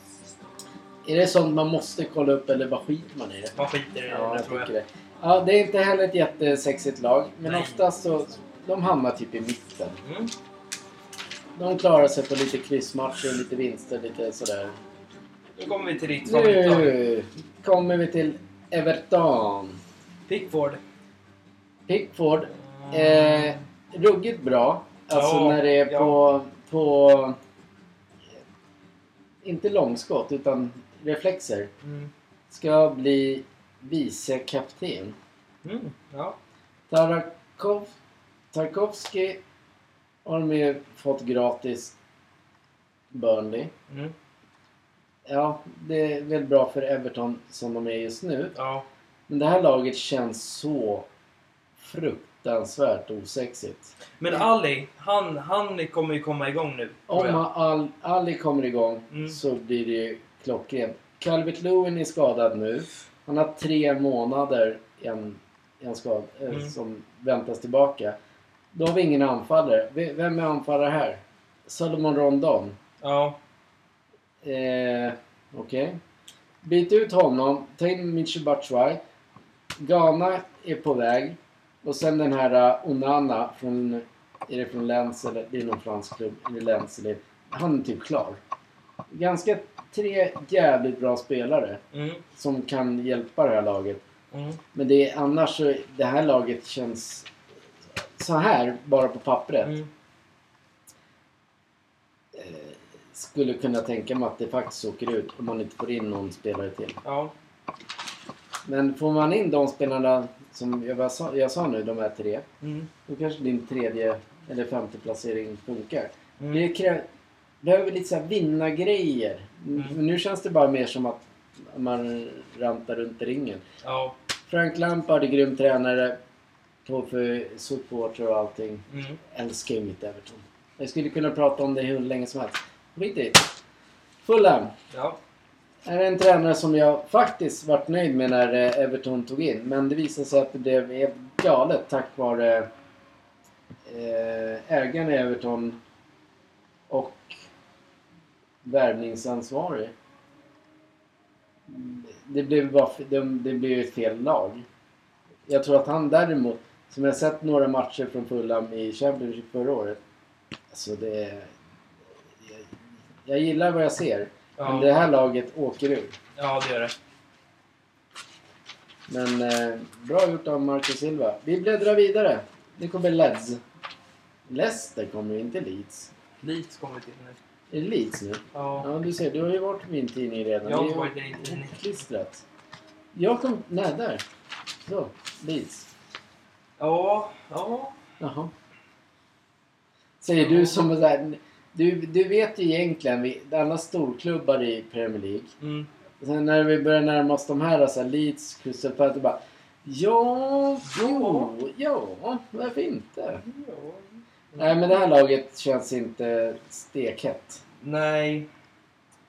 Är det sånt man måste kolla upp eller bara skiter man i det? man skiter i det, Ja, jag tror jag. det. Ja, det är inte heller ett jättesexigt lag. Men Nej. oftast så... De hamnar typ i mitten. Mm. De klarar sig på lite kryssmatcher, lite vinster, lite sådär. Nu kommer vi till ditt favoritlag. Nu kommer vi till Everton. Pickford. Pickford. Eh, ruggigt bra. Alltså Ja, när det är ja. på, på... Inte långskott, utan reflexer. Mm. Ska bli vice kapten. Mm. Ja. Tarakov, Tarkovsky har de ju fått gratis Burnley. Mm. Ja, det är väl bra för Everton som de är just nu. Ja. Men det här laget känns så fruktansvärt osexigt. Men Ali, han, han kommer ju komma igång nu. Om. Al- Ali kommer igång Mm. så blir det ju klockrent. Calvert Lewin är skadad nu. Han har tre månader en, en skad, eh, Mm. som väntas tillbaka. Då har vi ingen anfallare. Vem är anfallare här? Solomon Rondon. Ja. Eh, Okej. Byt ut honom. Ta in Michi Batshuayi. Ghana är på väg. Och sen den här uh, Onana från... Är det från Lens eller? Det är någon fransk klubb. Eller? Han är typ klar. Ganska tre jävligt bra spelare Mm. som kan hjälpa det här laget. Mm. Men det är annars så... Det här laget känns så här bara på pappret. Mm. Eh, skulle kunna tänka mig att det faktiskt åker ut om man inte får in någon spelare till. Ja. Men får man in de spelarna som jag, sa, jag sa nu, de här tre. Mm. Då kanske din tredje eller femte placering funkar. Mm. Det krä- behöver lite så här vinnargrejer. Mm. Nu känns det bara mer som att man rantar runt i ringen. Ja. Frank Lampard är grym tränare. På för supporter och allting. Mm. Älskar ju mitt Everton. Jag skulle kunna prata om det hur länge som helst. Skit i. Fulham. Ja är en tränare som jag faktiskt varit nöjd med när eh, Everton tog in. Men det visade sig att det blev helt galet tack vare eh, ägaren i Everton och värvningsansvarig. Det blev bara det, det blev ett fel lag. Jag tror att han däremot, som jag sett några matcher från Fulham i Championship förra året. Alltså det... Jag, jag gillar vad jag ser. Men Ja, det här laget åker ur. ja det gör det. Men eh, bra gjort av Marcus Silva. Vi bläddrar vidare. Det kommer Leeds. Leicester kommer ju inte Leeds. Leeds kommer till nu. Är det Leeds nu? Ja. Ja, du ser. Du har ju varit i min tidning redan. Jag har varit i din tidning. Klistrat. Jag kom... Nej, där. Så. Leeds. Ja, ja. Jaha. Säger du som så här, du, du vet ju egentligen vi- alla storklubbar i Premier League. Mm. Sen när vi börjar närma oss de här, så här Leeds, Crystal Palace, bara Ja, jo, ja, varför inte? Nej, men det här laget känns inte stekhett. Nej.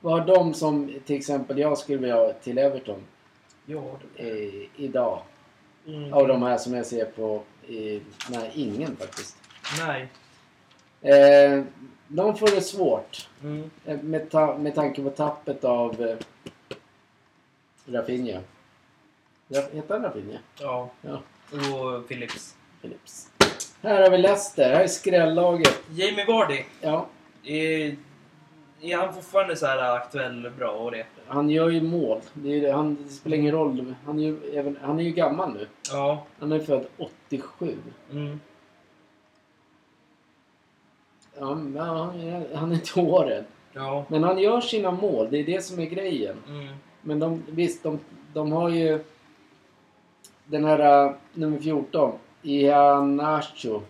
Vad har de som till exempel jag skulle vilja ha till Everton Ja, eh, idag? mm. Av de här som jag ser på... I, nej, ingen faktiskt. Nej. Eh, de får det svårt. Mm. Eh, Med, ta, med tanke på tappet av eh, Rafinha. Ra- Heter han Rafinha? Ja. Ja. Och Philips. Philips. Här har vi Leicester. Här är skrällaget. Jamie Vardy. Ja, Är, är han fortfarande så här aktuell bra och det? han gör ju mål. Det, ju det- han, det spelar ingen roll. Han är, ju, även, han är ju gammal nu. Ja. Han är född 87. Mm. Ja, men han är, han är inte åren. Ja. Men han gör sina mål. Det är det som är grejen. Mm. Men de, visst, de, de har ju den här uh, nummer 14. Iheanacho.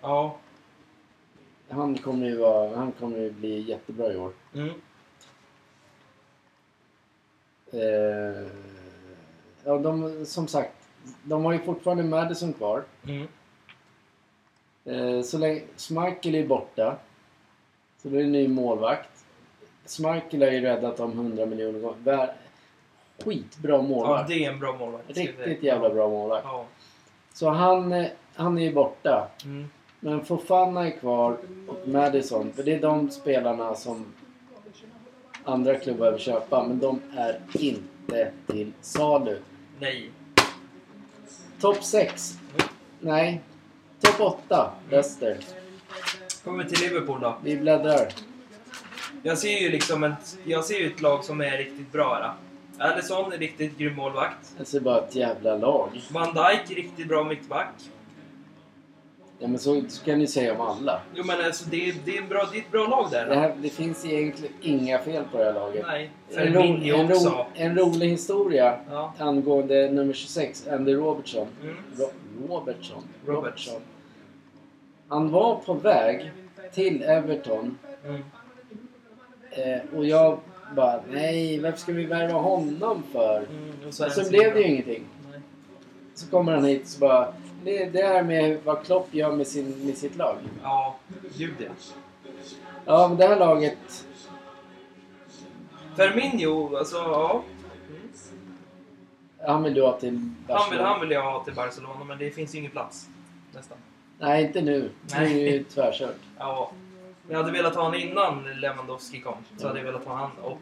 Ja. Han kommer ju vara, han kommer ju bli jättebra i år. Mm. Eh, ja, de, som sagt, de har ju fortfarande Madison kvar. Mm. Eh, så länge Schmeichel är borta. Så det är en ny målvakt. Schmeichel har ju räddat dem 100 miljoner gånger. Skitbra Ja, målvakt. det är en bra målvakt. Riktigt jävla bra målvakt. Ja. Så han, eh, han är ju borta. Mm. Men Fofana är kvar och Madison. För det är de spelarna som andra klubbar vill köpa. Men de är inte till salu. Nej. Topp 6. Nej. Topp 8. Leicester. Kommer till Liverpool då. Vi bläddrar. Jag ser ju liksom ett, jag ser ju ett lag som är riktigt bra här. Alisson är riktigt grym målvakt. Jag ser bara ett jävla lag. Van Dijk är riktigt bra mittback. Ja men så, så kan ni säga om alla. Jo men alltså det är, det är, en bra, det är ett bra lag där. Det, här, det finns egentligen inga fel på det här laget. Nej. En, ro, en, också. ro, en rolig historia Ja. angående nummer 26, Andy Robertson. Mm. Ro, Robertson? Robertson. Han var på väg till Everton Mm. eh, och jag bara nej, varför ska vi värva honom för? Mm. Och så, han blev det ju ingenting. Nej. Så kommer han hit och så bara det, det här med vad Klopp gör med, sin, med sitt lag. Ja, gud ja. Ja, men det här laget Firmino, alltså ja. Han vill du ha till Han vill, Barcelona? han vill jag ha till Barcelona men det finns ju ingen plats. Nästan. Nej, inte nu. Nu är det ju tvärkört. [LAUGHS] Ja. Jag hade velat ha han innan Lewandowski kom. Så hade jag velat ha han och...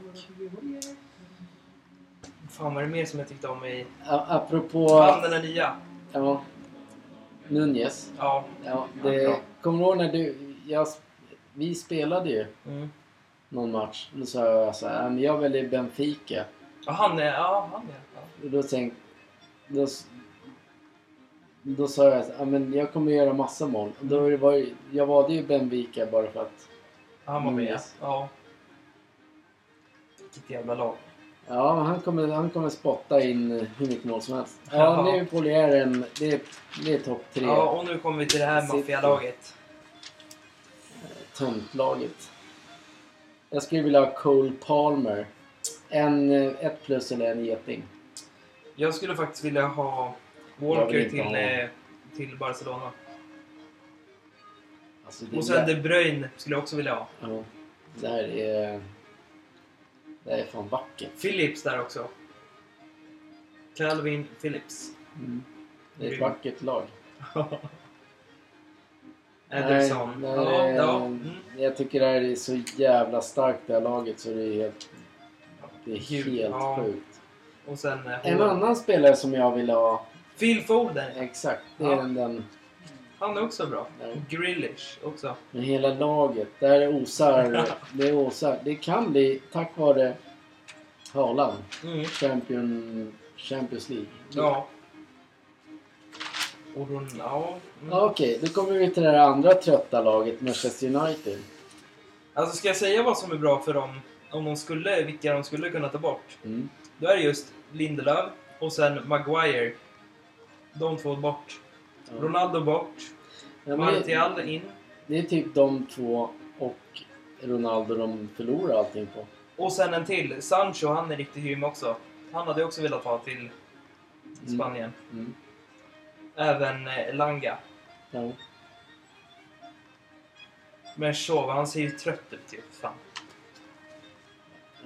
Fan vad är det mer som jag tyckte om i... A- apropå... Han den där nya. Ja. Nunez. Ja. Ja, Ja, det, bra. kommer du ihåg när du... Jag, vi spelade ju Mm. någon match. Då sa jag så här, "Ja, jag väljer Benfica. ja han är... Ja, han är... Ja. Och då tänkte... Då, då sa jag så här, "Ja, men jag kommer göra massa mål. Då var det, jag valde ju Benfica bara för att... Han var med. Ja. Vilket jävla lag. Ja, han kommer, han kommer spotta in hur mycket mål som helst. Ja, Ja. Liverpool är en... Det är, det är topp tre. Ja, och nu kommer vi till det här maffialaget. Tuntlaget. Jag skulle vilja ha Cole Palmer. En, eh, ett plus eller en geting. Jag skulle faktiskt vilja ha Walker till, ha- eh, till Barcelona. Alltså, det, Och sen där, De Bruyne skulle jag också vilja ha. ja, det här är... Det här är fan vackert. Philips där också. Calvin Phillips. Mm. Det är ett vackert lag. [LAUGHS] Ederson. Nej, ja, nej, ja. Mm. Jag tycker det här är så jävla starkt det här laget så det är helt... Det är helt ja. sjukt. Och sen eh, En annan spelare som jag vill ha... Phil Foden. Exakt. Det är Ja. den, den Han är också bra. Ja. Grealish också. Men hela laget, där osar, [LAUGHS] det osar. Det kan bli tack vare Haaland. Mm. Champion, Champions League. Ja. Och Ron, ja. Mm. Okej, då kommer vi till det andra trötta laget, Manchester United. Alltså ska jag säga vad som är bra för dem? Om de skulle, vilka de skulle kunna ta bort? Mm. Då är det just Lindelöf och sen Maguire. De två bort. Ja. Ronaldo bort. Ja, men det, Martial in. det är typ de två och Ronaldo de förlorar allting på. Och sen en till. Sancho, han är riktigt grym också. Han hade också velat ha till Spanien. Mm. Även eh, Langa. Ja. Men Shaw, han ser ju trött ut ju. Fan.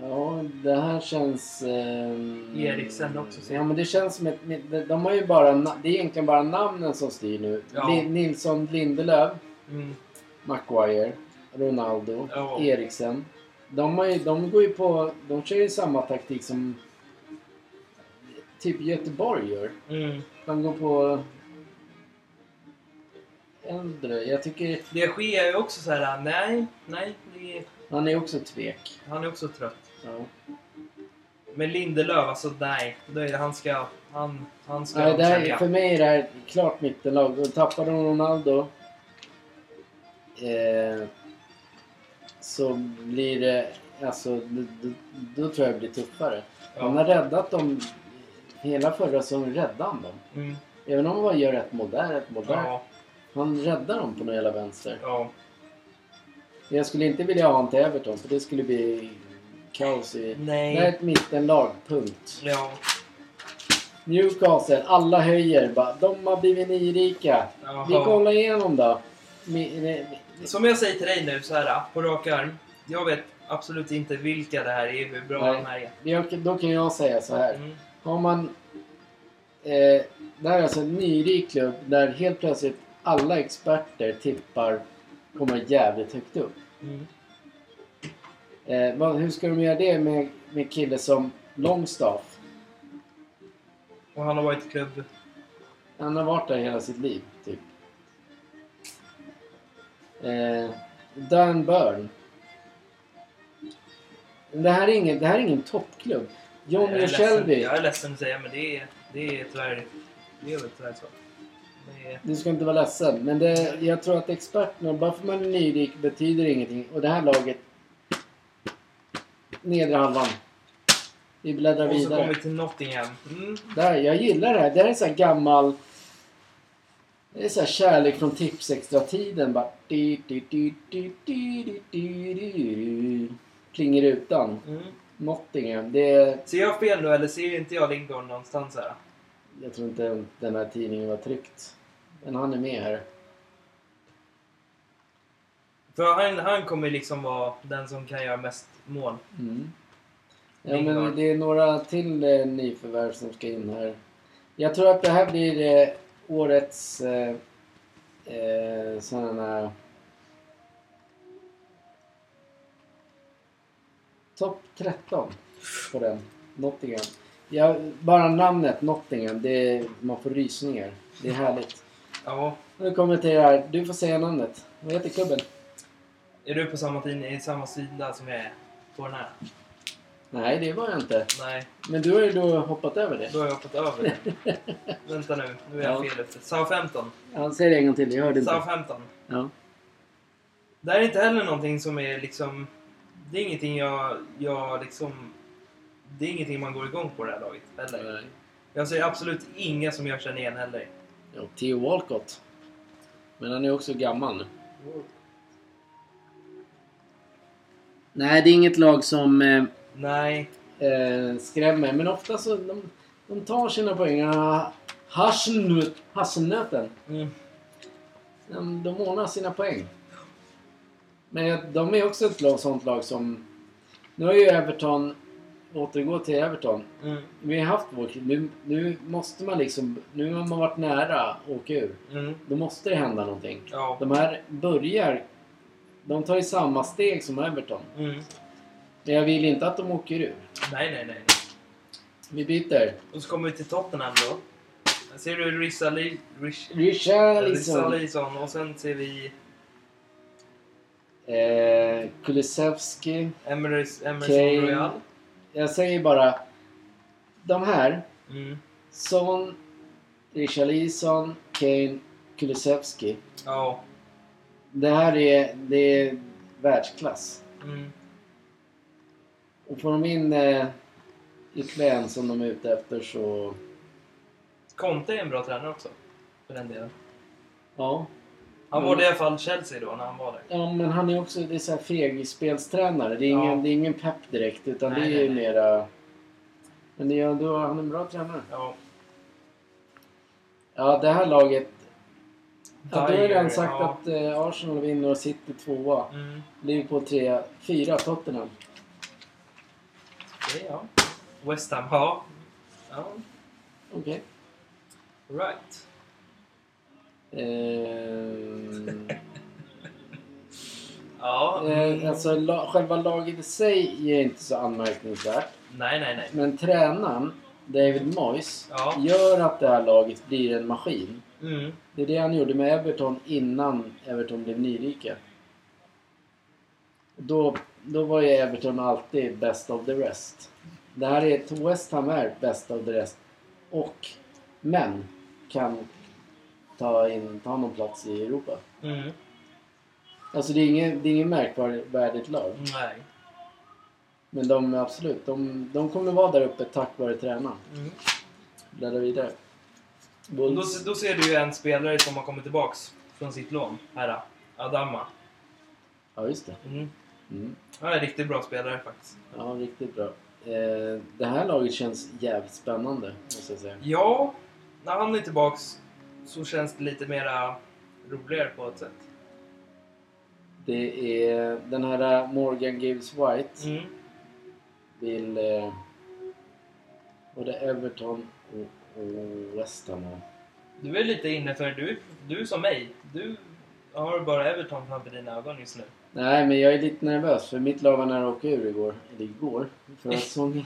Ja, det här känns... ehm, Eriksen också, ser Ja, men det känns som ett... de- har ju bara... Det är egentligen bara namnen som styr nu. Ja. Nilsson, Lindelöf, Mm. Maguire, Ronaldo, Ja. Eriksen. De, har ju, de går ju på... De kör ju samma taktik som typ Göteborg gör. Mm. De går på äldre. Jag tycker Det sker ju också så här. nej, nej. Det han är också tvek. han är också trött. Ja. Men Lindelöf, alltså nej. Är han ska... Han, han ska Nej, det här, för mig är det här klart mittenlag. Och tappar de Ronaldo eh, så blir det... Alltså, då, då, då tror jag det blir tuffare. Han har Ja. räddat dem. Hela förra säsongen räddade han dem. Mm. Även om han bara gör ett mål där, ett mål där. Ja. Han räddar dem på någon jävla vänster. Ja. Jag skulle inte vilja ha honom till Everton för det skulle bli kaos i... Nej. Det här är ett mittenlag, punkt. Ja. Newcastle, alla höjer bara. De har blivit nyrika. Jaha. Vi kollar igenom då. Som jag säger till dig nu så här på rak arm. Jag vet absolut inte vilka det här är, hur bra Nej. de här är. jag- Då kan jag säga så här. Mm. Har man... Eh, det här är alltså en nyrik klubb där helt plötsligt alla experter tippar kommer jävligt högt upp. Mm. Eh, hur ska de göra det med, med kille som Longstaff? Och han har varit klubb. Han har varit där hela sitt liv, typ. Eh, Dan Burn. Det här är ingen, det här är ingen toppklubb. Johnny och Shelby. jag är ledsen att säga men det är, det är tyvärr... Det är väl tyvärr så. Du ska inte vara ledsen. Men det, jag tror att experterna, bara för man är nyrik betyder ingenting. Och det här laget... Nedre halvan. Vi bläddrar och så vidare. kommer vi till Nottingham. Mm. Där, jag gillar det här. Det här är så här gammal... Det är så här kärlek från Tipsextra-tiden. Bara... di, di, di, di, di, di, di, di. Plingar utan. Mm. Nottingham. Det. Ser jag fel nu eller ser inte jag Lingard någonstans här? Jag tror inte den här tidningen var tryckt. Men han är med här. För han, han kommer liksom vara den som kan göra mest mål. Mm. Ja, men det är några till eh, nyförvärv som ska in här. Jag tror att det här blir eh, årets eh, eh, sådana... Topp 13 på den. Nottingham. Ja, bara namnet Nottingham, det är, man får rysningar. Det är härligt. Ja. Nu här. Du får säga namnet. Vad heter klubben? Är du på samma, tid, samma sida som jag är på den här? Nej, det var jag inte. Nej, Men du har ju då hoppat över det. då har jag hoppat över det. [LAUGHS] Vänta nu, nu är jag Ja. fel ute. Southampton. Ja, säg det en gång till. Jag hörde inte. Southampton. Ja. Det här är inte heller någonting som är liksom... Det är ingenting jag, jag liksom... Det är ingenting man går igång på det här laget heller. Nej. Jag ser absolut inga som jag känner igen heller. Ja, Theo Walcott. Men han är också gammal nu. Nej, det är inget lag som eh, Nej. eh, skrämmer. Men ofta så de, de tar sina poäng. Hasselnöt, hasselnöten. Mm. De, de ordnar sina poäng. Men de är också ett lag, sånt lag som... Nu har ju Everton... Återgå till Everton. Mm. Vi har haft vår... Nu, nu måste man liksom... Nu har man varit nära att åka ur. Mm. Då måste det hända någonting. Ja. De här börjar... De tar ju samma steg som Everton. Mm. Men jag vill inte att de åker ur. Nej, nej, nej. Vi byter. Och så kommer vi till Tottenham då. Ser du. Rish... Richarlison. Richarlison och sen ser vi Eh, Kulusevski. Emerson. Royal. Jag säger bara... De här. Mm. Son, Richarlison, Kane, Kulusevski. Ja. Det här är, det är världsklass. Mm. Och får de in eh, ytterligare en som de är ute efter så... Conte är en bra tränare också. För den delen. Ja. Han var det i alla fall Chelsea då när han var där. Ja, men han är också det är så här fegspelstränare. Det är ingen, Ja. det är ingen pepp direkt utan Nej, det är nej, mera... Men det är, då, han är en bra tränare. Ja. Ja, det här laget... Ja, då har redan sagt ja. att eh, Arsenal vinner och City tvåa. Mm. Liverpool trea. Fyra Tottenham. Okej, ja. West Ham, ja. Ja, Okej. right. Ehm, Ja. eh, mm. alltså la, själva laget i sig är inte så anmärkningsvärt. Nej, nej, nej. Men tränaren, David Moyes, Ja. gör att det här laget blir en maskin. Mm. Det är det han gjorde med Everton innan Everton blev nyrika. Då, då var ju Everton alltid best of the rest. Det här är, West Ham är best of the rest. Och, men, kan ta, in, ta någon plats i Europa. Mm. Alltså det är ingen, det är ingen märkvärdigt lag. Nej. Men de, absolut, de, de kommer vara där uppe tack vare tränaren. Mm. Bläddra vidare. Då, då ser du ju en spelare som har kommit tillbaks från sitt lån. Här, Adama. Ja, just det. Mm. Mm. Han är en riktigt bra spelare faktiskt. Ja, riktigt bra. Eh, det här laget känns jävligt spännande, måste jag säga. Ja, när han är tillbaks så känns det lite mera roligare på ett sätt. Det är den här Morgan Gibbs White Mm. vill eh, både Everton och, och West Ham ha. Du är lite inne för du, du är som mig. Du har bara Everton framför dina ögon just nu. Nej, men jag är lite nervös för mitt lag var nära att åka ur igår. Eller igår. Förra [LAUGHS] säsongen.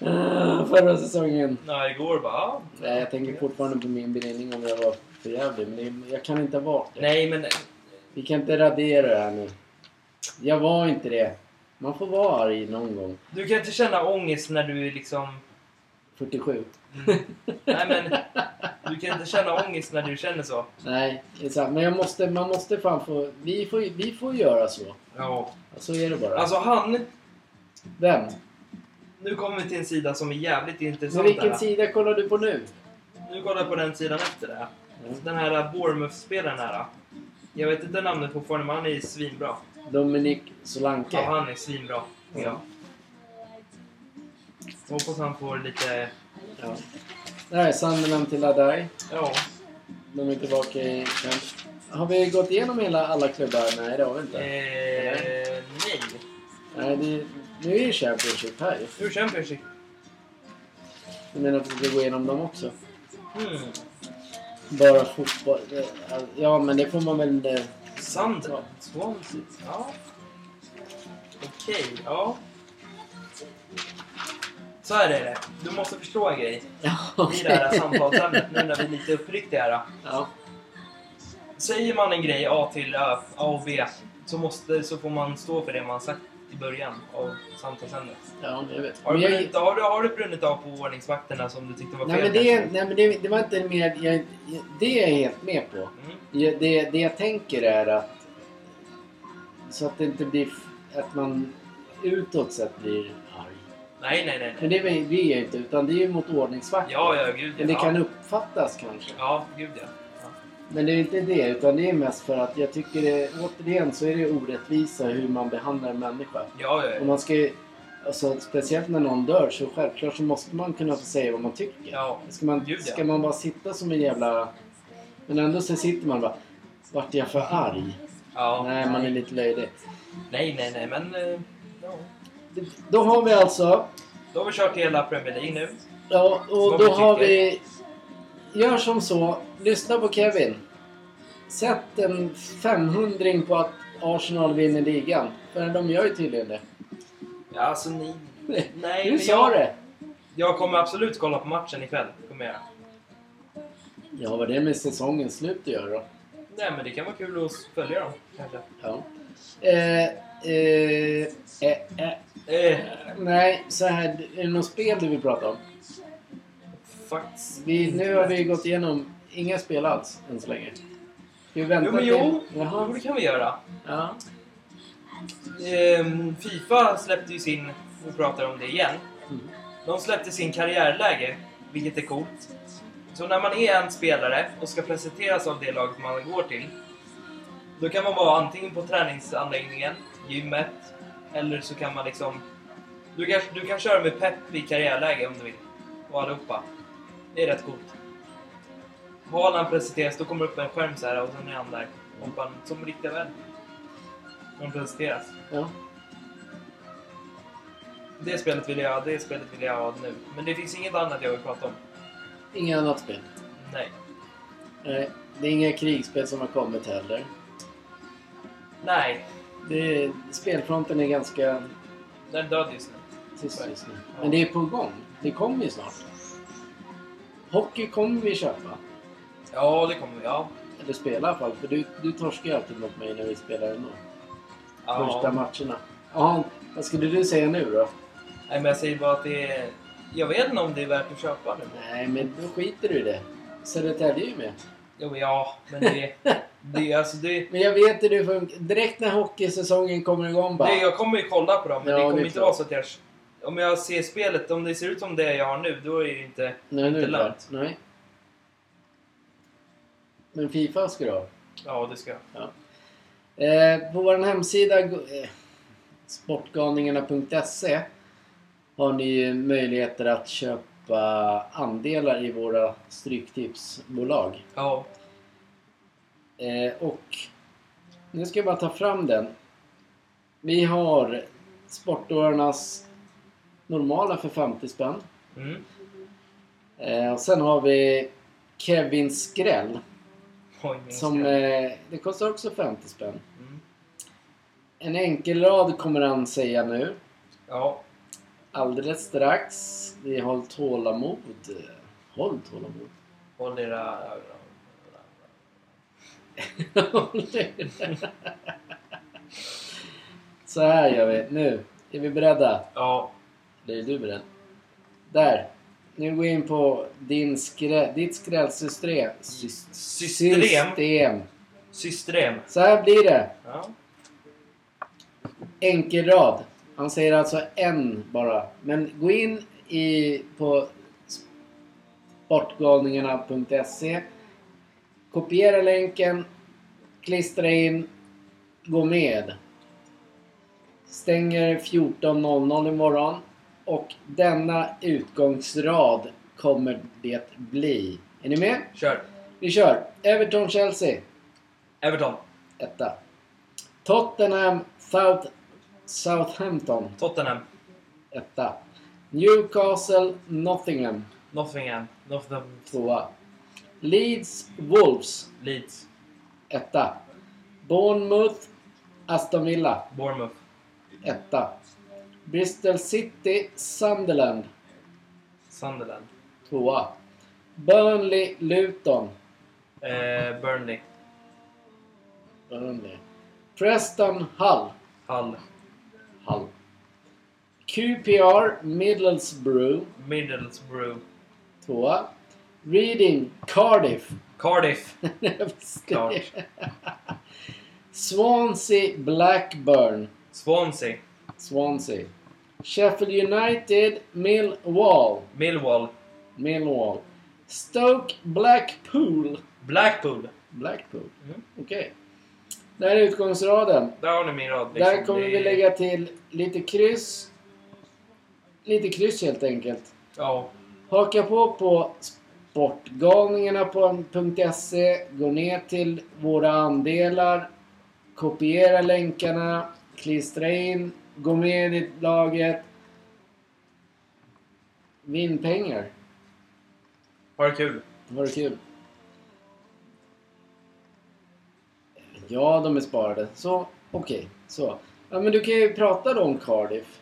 Ah, förra säsongen. Ja, igår bara... Nej, jag tänker fortfarande på min benämning om jag var för jävlig. Men det, jag kan inte ha varit det. Nej, men... Vi kan inte radera det här nu. Jag var inte det. Man får vara arg någon gång. Du kan inte känna ångest när du är liksom... 47. Mm. Nej, men... Du kan inte känna ångest när du känner så. Nej, det är sant. Men jag måste, man måste fan få... Vi får, vi får göra så. Ja. Så är det bara. Alltså han... Vem? Nu kommer vi till en sida som är jävligt Men intressant. vilken här. sida kollar du på nu? Nu kollar jag på den sidan efter det. Ja. Den här Bournemouth-spelaren här. Jag vet inte namnet fortfarande, men han är svinbra. Dominic Solanke. Ja, han är svinbra. Ja. Hoppas han får lite... Ja. Det här är Sunderland till Adai. Ja. De är tillbaka i camp. Har vi gått igenom hela, alla klubbar? Nej, det har vi inte. Eh, nej. Nej, det, nu är det Championship här ju. Hur Championship? Du menar att vi ska gå igenom dem också? Hmm. Bara fotboll? Ja, men det får man väl... eh, Sunderland. Swansea. Ja. Okej, ja. Så här är det. Du måste förstå en grej Ja, i det här samtalsämnet nu när vi är lite uppriktiga här. Ja, Säger man en grej A till Ö, A och B så, måste, så får man stå för det man sagt i början av samtalsämnet. ja, jag vet. Har du, Men jag- brunnit, har, du, har du brunnit av på ordningsvakterna som du tyckte var fel? Nej men, det, kanske? nej, men det, det var inte mer... Jag, det är jag helt med på. Mm. Jag, det, det jag tänker är att... Så att det inte blir... Att man utåt sett blir arg. Nej, nej, nej. Men nej. det är är inte, utan det är ju mot ordningsvakter. Ja, ja, gud ja. Men det kan uppfattas kanske. Ja, gud ja. Men det är inte det, utan det är mest för att jag tycker det, återigen så är det orättvisa hur man behandlar en människa. Ja, ja, Och ja. man ska ju, alltså, speciellt när någon dör så självklart så måste man kunna få säga vad man tycker. ja. Ska man, Gud, ja. ska man bara sitta som en jävla... Men ändå så sitter man bara... Vart är jag för arg? ja. Nej, man är lite löjlig. Nej, nej, nej, men... eh, Ja. Då har vi alltså... Då har vi kört hela Premier League nu. Ja, och då har vi... Gör som så. Lyssna på Kevin. Sätt en 500 på att Arsenal vinner ligan. För de gör ju tydligen det. Ja, alltså ni... [LAUGHS] Nej, Du men sa jag, det. jag kommer absolut kolla på matchen ikväll. Kommer jag. Ja, vad det med säsongens slut att göra då? Nej men det kan vara kul att följa dem kanske. Ja. Eh, eh, eh, eh, Eh, nej, så här. Är det något spel du vill prata om? Faktiskt. Vi, nu har vi gått igenom inga spel alls än så länge. Vi vänta Jo men jo, till... jo Jaha. det kan vi göra. Ja. Ehm, Fifa släppte ju sin, vi pratar om det igen. Mm. De släppte sin karriärläge, vilket är coolt. Så när man är en spelare och ska presenteras av det laget man går till. Då kan man vara antingen på träningsanläggningen, gymmet, eller så kan man liksom... Du kan, du kan köra med pepp i karriärläge om du vill. Och allihopa. Det är rätt coolt. Haaland presenteras, då kommer det upp en skärm så här och sen är han där. Och bara, som riktiga vän. De presenteras. ja. Det spelet vill jag, det spelet vill jag ha nu. Men det finns inget annat jag vill prata om. Inga annat spel. Nej. Nej, det är inga krigsspel som har kommit heller. Nej. Det, spelfronten är ganska Den är död just nu. tyst just nu. Men det är på gång. Det kommer ju snart. Hockey kommer vi köpa. Ja, det kommer vi. Ja. Eller spela i alla fall. För du, du torskar ju alltid mot mig när vi spelar ändå. ja. Första matcherna. Ja, vad skulle du säga nu då? Nej, men jag säger bara att det är... Jag vet inte om det är värt att köpa nu. Nej, men då skiter du i det. Södertälje är ju med. Jo, men ja, men det... det alltså det... Men jag vet hur det funkar. Direkt när hockeysäsongen kommer igång bara. Nej, jag kommer ju kolla på dem, men Ja, det kommer inte vara så att jag... Om jag ser spelet, om det ser ut som det jag har nu, då är det inte... Nej, nu inte lönt. Nej. Men Fifa ska du ha. Ja, det ska jag. Eh, på vår hemsida eh, sportgalningarna.se har ni möjligheter att köpa andelar i våra stryktipsbolag. Ja. Eh, och nu ska jag bara ta fram den. Vi har Sportårarnas normala för 50 spänn. Mm. Eh, och sen har vi Kevin Skräll Oj, som eh, det kostar också 50 spänn. Mm. En enkelrad kommer han säga nu. Ja. Alldeles strax. Vi har tålamod. Håll tålamod. Håll era ögon. [LAUGHS] Så här gör vi. Nu. Är vi beredda? Ja. Är du beredd? Där. Nu går vi in på din skrä, ditt skrällsystem. Sys- System. System. System. Så här blir det. Ja. Enkelrad. Han säger alltså en bara. Men gå in i på sportgalningarna.se Kopiera länken. Klistra in. Gå med. Stänger 14.00 imorgon. Och denna utgångsrad kommer det bli. Är ni med? Kör. Vi kör. Everton-Chelsea. Everton. Etta. Tottenham South, Southampton. Tottenham. Etta. Newcastle Nottingham. Nottingham. Nottingham. Tvåa. Leeds Wolves. Leeds. Etta. Bournemouth Aston Villa. Bournemouth. Etta. Bristol City Sunderland. Sunderland. Tvåa. Burnley Luton. Eh, Burnley. Burnley. Preston Hull. Hull. Hull. QPR Middlesbrough. Middlesbrough. Tvåa. Reading Cardiff. Cardiff. [LAUGHS] Klart. det. Swansea Blackburn. Swansea. Swansea. Sheffield United Millwall. Millwall. Millwall. Stoke Blackpool. Blackpool. Blackpool. Mm. Okej. Där är utgångsraden. Där har ni min rad. liksom. Där kommer vi lägga till lite kryss. Lite kryss helt enkelt. Ja. Haka på på sportgalningarna.se. Gå ner till våra andelar. Kopiera länkarna. Klistra in. Gå med i laget. Vinn pengar. Ha det kul. Ha det kul. Ja, de är sparade. Så, okej. Så. Ja, men du kan ju prata då om Cardiff.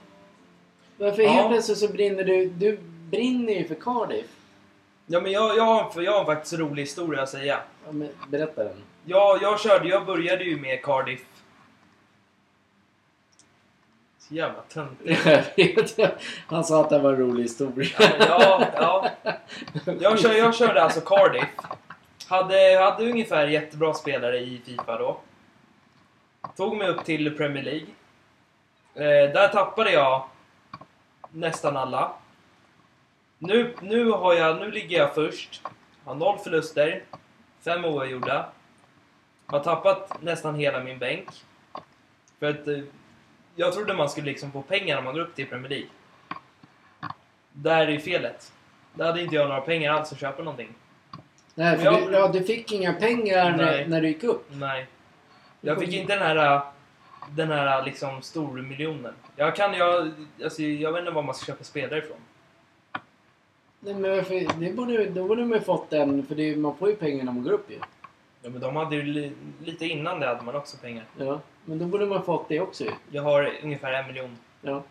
Varför Ja. helt plötsligt så brinner du... Du brinner ju för Cardiff. Ja, men jag, jag, har, jag har faktiskt en rolig historia att säga. Ja, men berätta den. Jag, jag körde, jag började ju med Cardiff. Så jävla töntigt. [LAUGHS] Han sa att det var en rolig historia. Ja, ja. Jag, kör, jag körde alltså Cardiff. Hade, hade ungefär jättebra spelare i Fifa då. Tog mig upp till Premier League. Eh, där tappade jag nästan alla. Nu, nu, har jag, nu ligger jag först. Har noll förluster. Fem oavgjorda. Har tappat nästan hela min bänk. För att eh, jag trodde man skulle liksom få pengar när man går upp till Premier League. Där är ju felet. Där hade inte jag några pengar alls att köpa någonting. Nej, för Jag- du, ja, du fick inga pengar när, Nej. när du gick upp. Nej. Jag fick inte den här, den här liksom stormiljonen. Jag kan, jag, alltså, jag vet inte var man ska köpa spelare ifrån. Nej, men varför, det borde, då borde man ju fått en, för det, man får ju pengar när man går upp ju. Ja, men de hade ju li, lite innan det hade man också pengar. Ja, men då borde man fått det också ju. Jag har ungefär en miljon. Ja.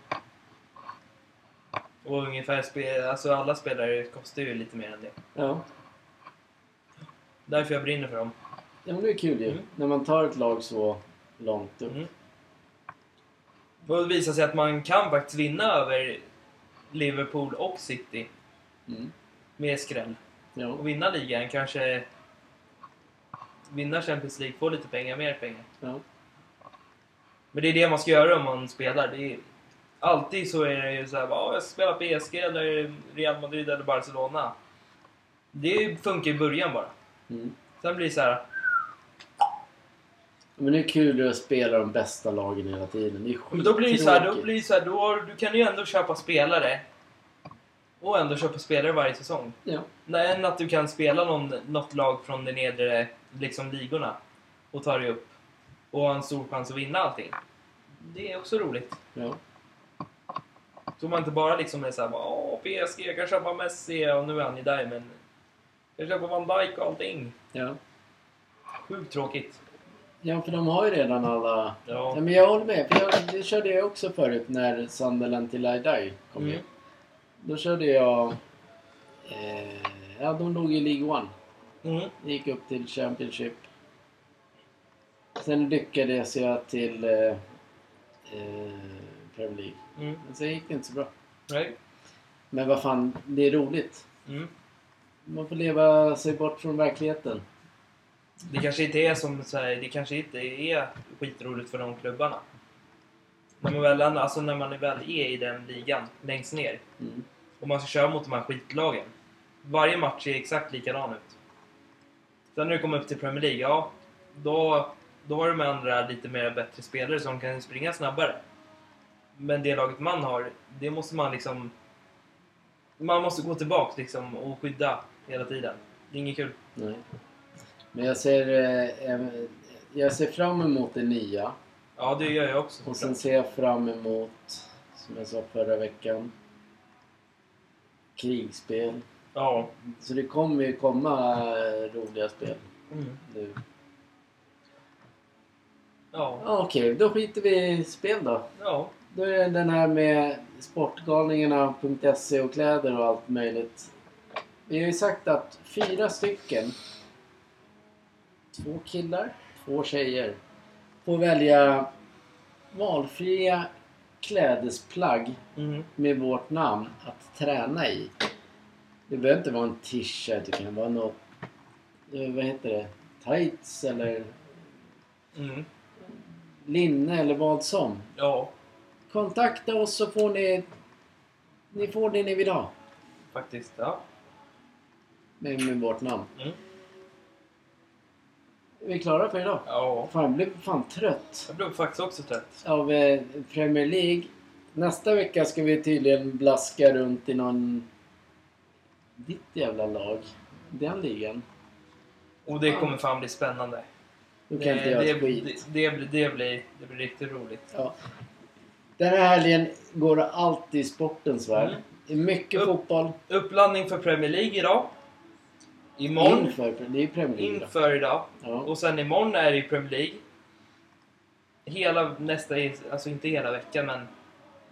Och ungefär, spe, alltså alla spelare kostar ju lite mer än det. Ja. Därför jag brinner för dem. ja, men det är kul ju. Mm. När man tar ett lag så långt upp. Mm. Och det visar sig att man kan faktiskt vinna över Liverpool och City Mm. med skräll. Ja. Och vinna ligan, kanske vinna Champions League, få lite pengar, mer pengar. Ja. Men det är det man ska göra om man spelar. Det är, alltid så är det ju såhär, "Ja, jag ska spela PSG eller Real Madrid eller Barcelona. Det funkar i början bara. Mm. Sen blir det så här. Men det är kul att spela de bästa lagen hela tiden. Det är Men då blir det så här, då blir det så här, då, du kan ju ändå köpa spelare. Och ändå köpa spelare varje säsong. Ja. Än att du kan spela någon, något lag från de nedre liksom, ligorna och ta dig upp. Och ha en stor chans att vinna allting. Det är också roligt. Ja. Så man inte bara liksom är såhär, åh PSG, jag kan köpa Messi och nu är han ju där men... Jag köper Van Dijk och allting. Ja. Sjukt tråkigt. ja, för de har ju redan alla... Ja. Ja, men jag håller med. För jag, det körde jag också förut när Sunderland till I Die kom Mm. ju. Då körde jag... Eh, ja, de låg i League One. Mm. Gick upp till Championship. Sen lyckades jag till eh, eh, Premier League. Mm. Men sen gick det inte så bra. Nej. Men vad fan, det är roligt. Mm. Man får leva sig bort från verkligheten. Det kanske inte är som så här, det kanske inte är skitroligt för de klubbarna. När man väl, alltså när man väl är i den ligan, längst ner, Mm. Och man ska köra mot de här skitlagen. Varje match ser exakt likadan ut. Sen när du kommer upp till Premier League, ja, då, då har du med andra lite mer bättre spelare som kan springa snabbare. Men det laget man har, det måste man liksom... Man måste gå tillbaka liksom och skydda hela tiden. Det är inget kul. Nej. Men jag ser, eh, jag ser fram emot det nya. Ja, det gör jag också. Och sen ser jag fram emot, som jag sa förra veckan, krigsspel. Ja. Så det kommer ju komma roliga spel Mm. nu. Ja. Ja, Okej, då skiter vi i spel då. Ja. Då är det den här med Sportgalningarna.se och kläder och allt möjligt. Vi har ju sagt att fyra stycken, två killar, två tjejer, får välja valfria klädesplagg Mm. med vårt namn att träna i. Det behöver inte vara en t-shirt, det kan vara något, eh, vad heter det, tights eller Mm. linne eller vad som. Ja, Kontakta oss så får ni, ni får det ni vill ha faktiskt. Ja. med, med vårt namn. Mm. Är vi klara för idag? Ja. Fan, jag blev fan trött Jag blev faktiskt också trött. av eh, Premier League. Nästa vecka ska vi tydligen blaska runt i någon... Ditt jävla lag. Den ligan. Och det kommer fan bli spännande. Då kan inte jag det, skit. det, det, blir, det, blir, det blir riktigt roligt. Ja. Den här helgen går det alltid i sportens värld. Mm. Det är mycket Upp. fotboll. Uppladdning för Premier League idag. Imorgon. Inför. Det är Premier League. Inför idag. Ja. Och sen imorgon är det i Premier League. Hela nästa, alltså inte hela veckan men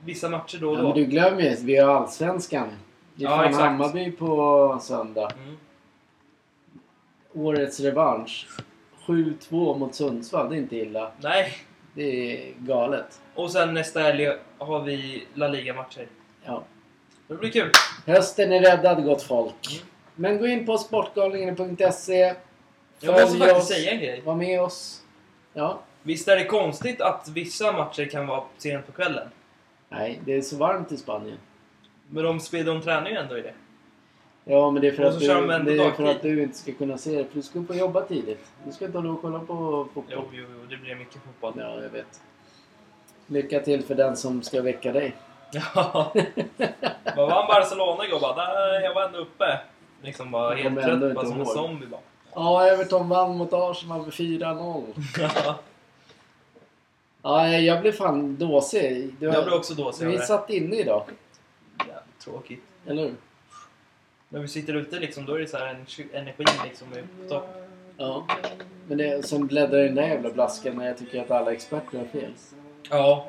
vissa matcher då och Ja, då. men du glömmer ju, vi har Allsvenskan. Det är Ja, fan exakt. Hammarby på söndag. Mm. Årets revansch. 7-2 mot Sundsvall, det är inte illa. Nej. Det är galet. Och sen nästa helg har vi La Liga-matcher. Ja. Det blir kul. Hösten är räddad gott folk. Mm. Men gå in på sportgalningen.se. Jag måste faktiskt oss. säga en grej. Var med oss. Ja. Visst är det konstigt att vissa matcher kan vara sent på kvällen? Nej, det är så varmt i Spanien. Men de, spel, de tränar ju ändå i det. Ja, men det är för, Och att du, det är för att du inte ska kunna se det. För du ska få jobba tidigt. Du ska inte hålla och kolla på fotboll. Jo, jo, jo, det blir mycket fotboll. Ja, jag vet. Lycka till för den som ska väcka dig. [LAUGHS] Ja. Vad vann Barcelona igår? Bara, "Nej, jag var ändå uppe. Liksom Jag helt trött, bara som en zombie bara. Ja, Everton vann mot Arsenal med 4-0. Ja. Ja, jag blev fan dåsig. Du, Jag blev också dåsig Vi satt inne idag, Jävligt tråkigt. eller hur? När vi sitter ute liksom, då är det så här en energi liksom är på topp. Ja. Men det som bläddrar i den där jävla blaskan när jag tycker att alla experter har fel. Ja,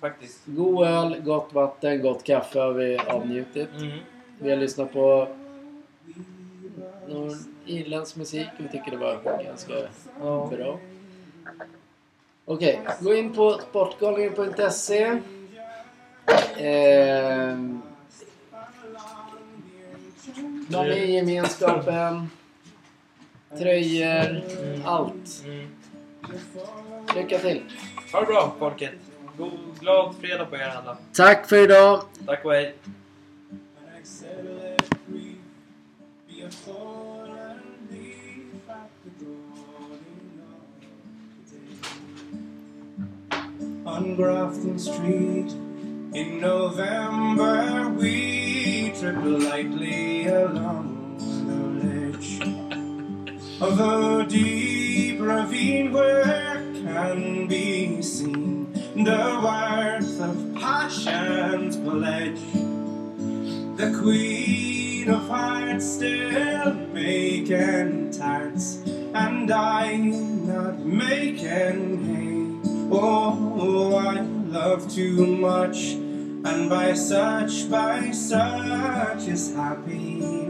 faktiskt. God öl, gott vatten, gott kaffe har vi avnjutit. Mm. Vi har lyssnat på någon irländsk musik och vi tycker det var ganska Ja. bra. Okej, gå in på sportgalningen.se. Ehm, Var med i gemenskapen. Tröjor, allt. Mm. Lycka till! Ha det bra folket. God, glad fredag på er alla. Tack för idag! Tack och hej. On Grafton Street in November, we trip lightly along the ledge of a deep ravine where can be seen the worth of passion's pledge. The Queen of Hearts still making tarts, and I'm not making hay. Oh, I love too much, and by such, by such is happy.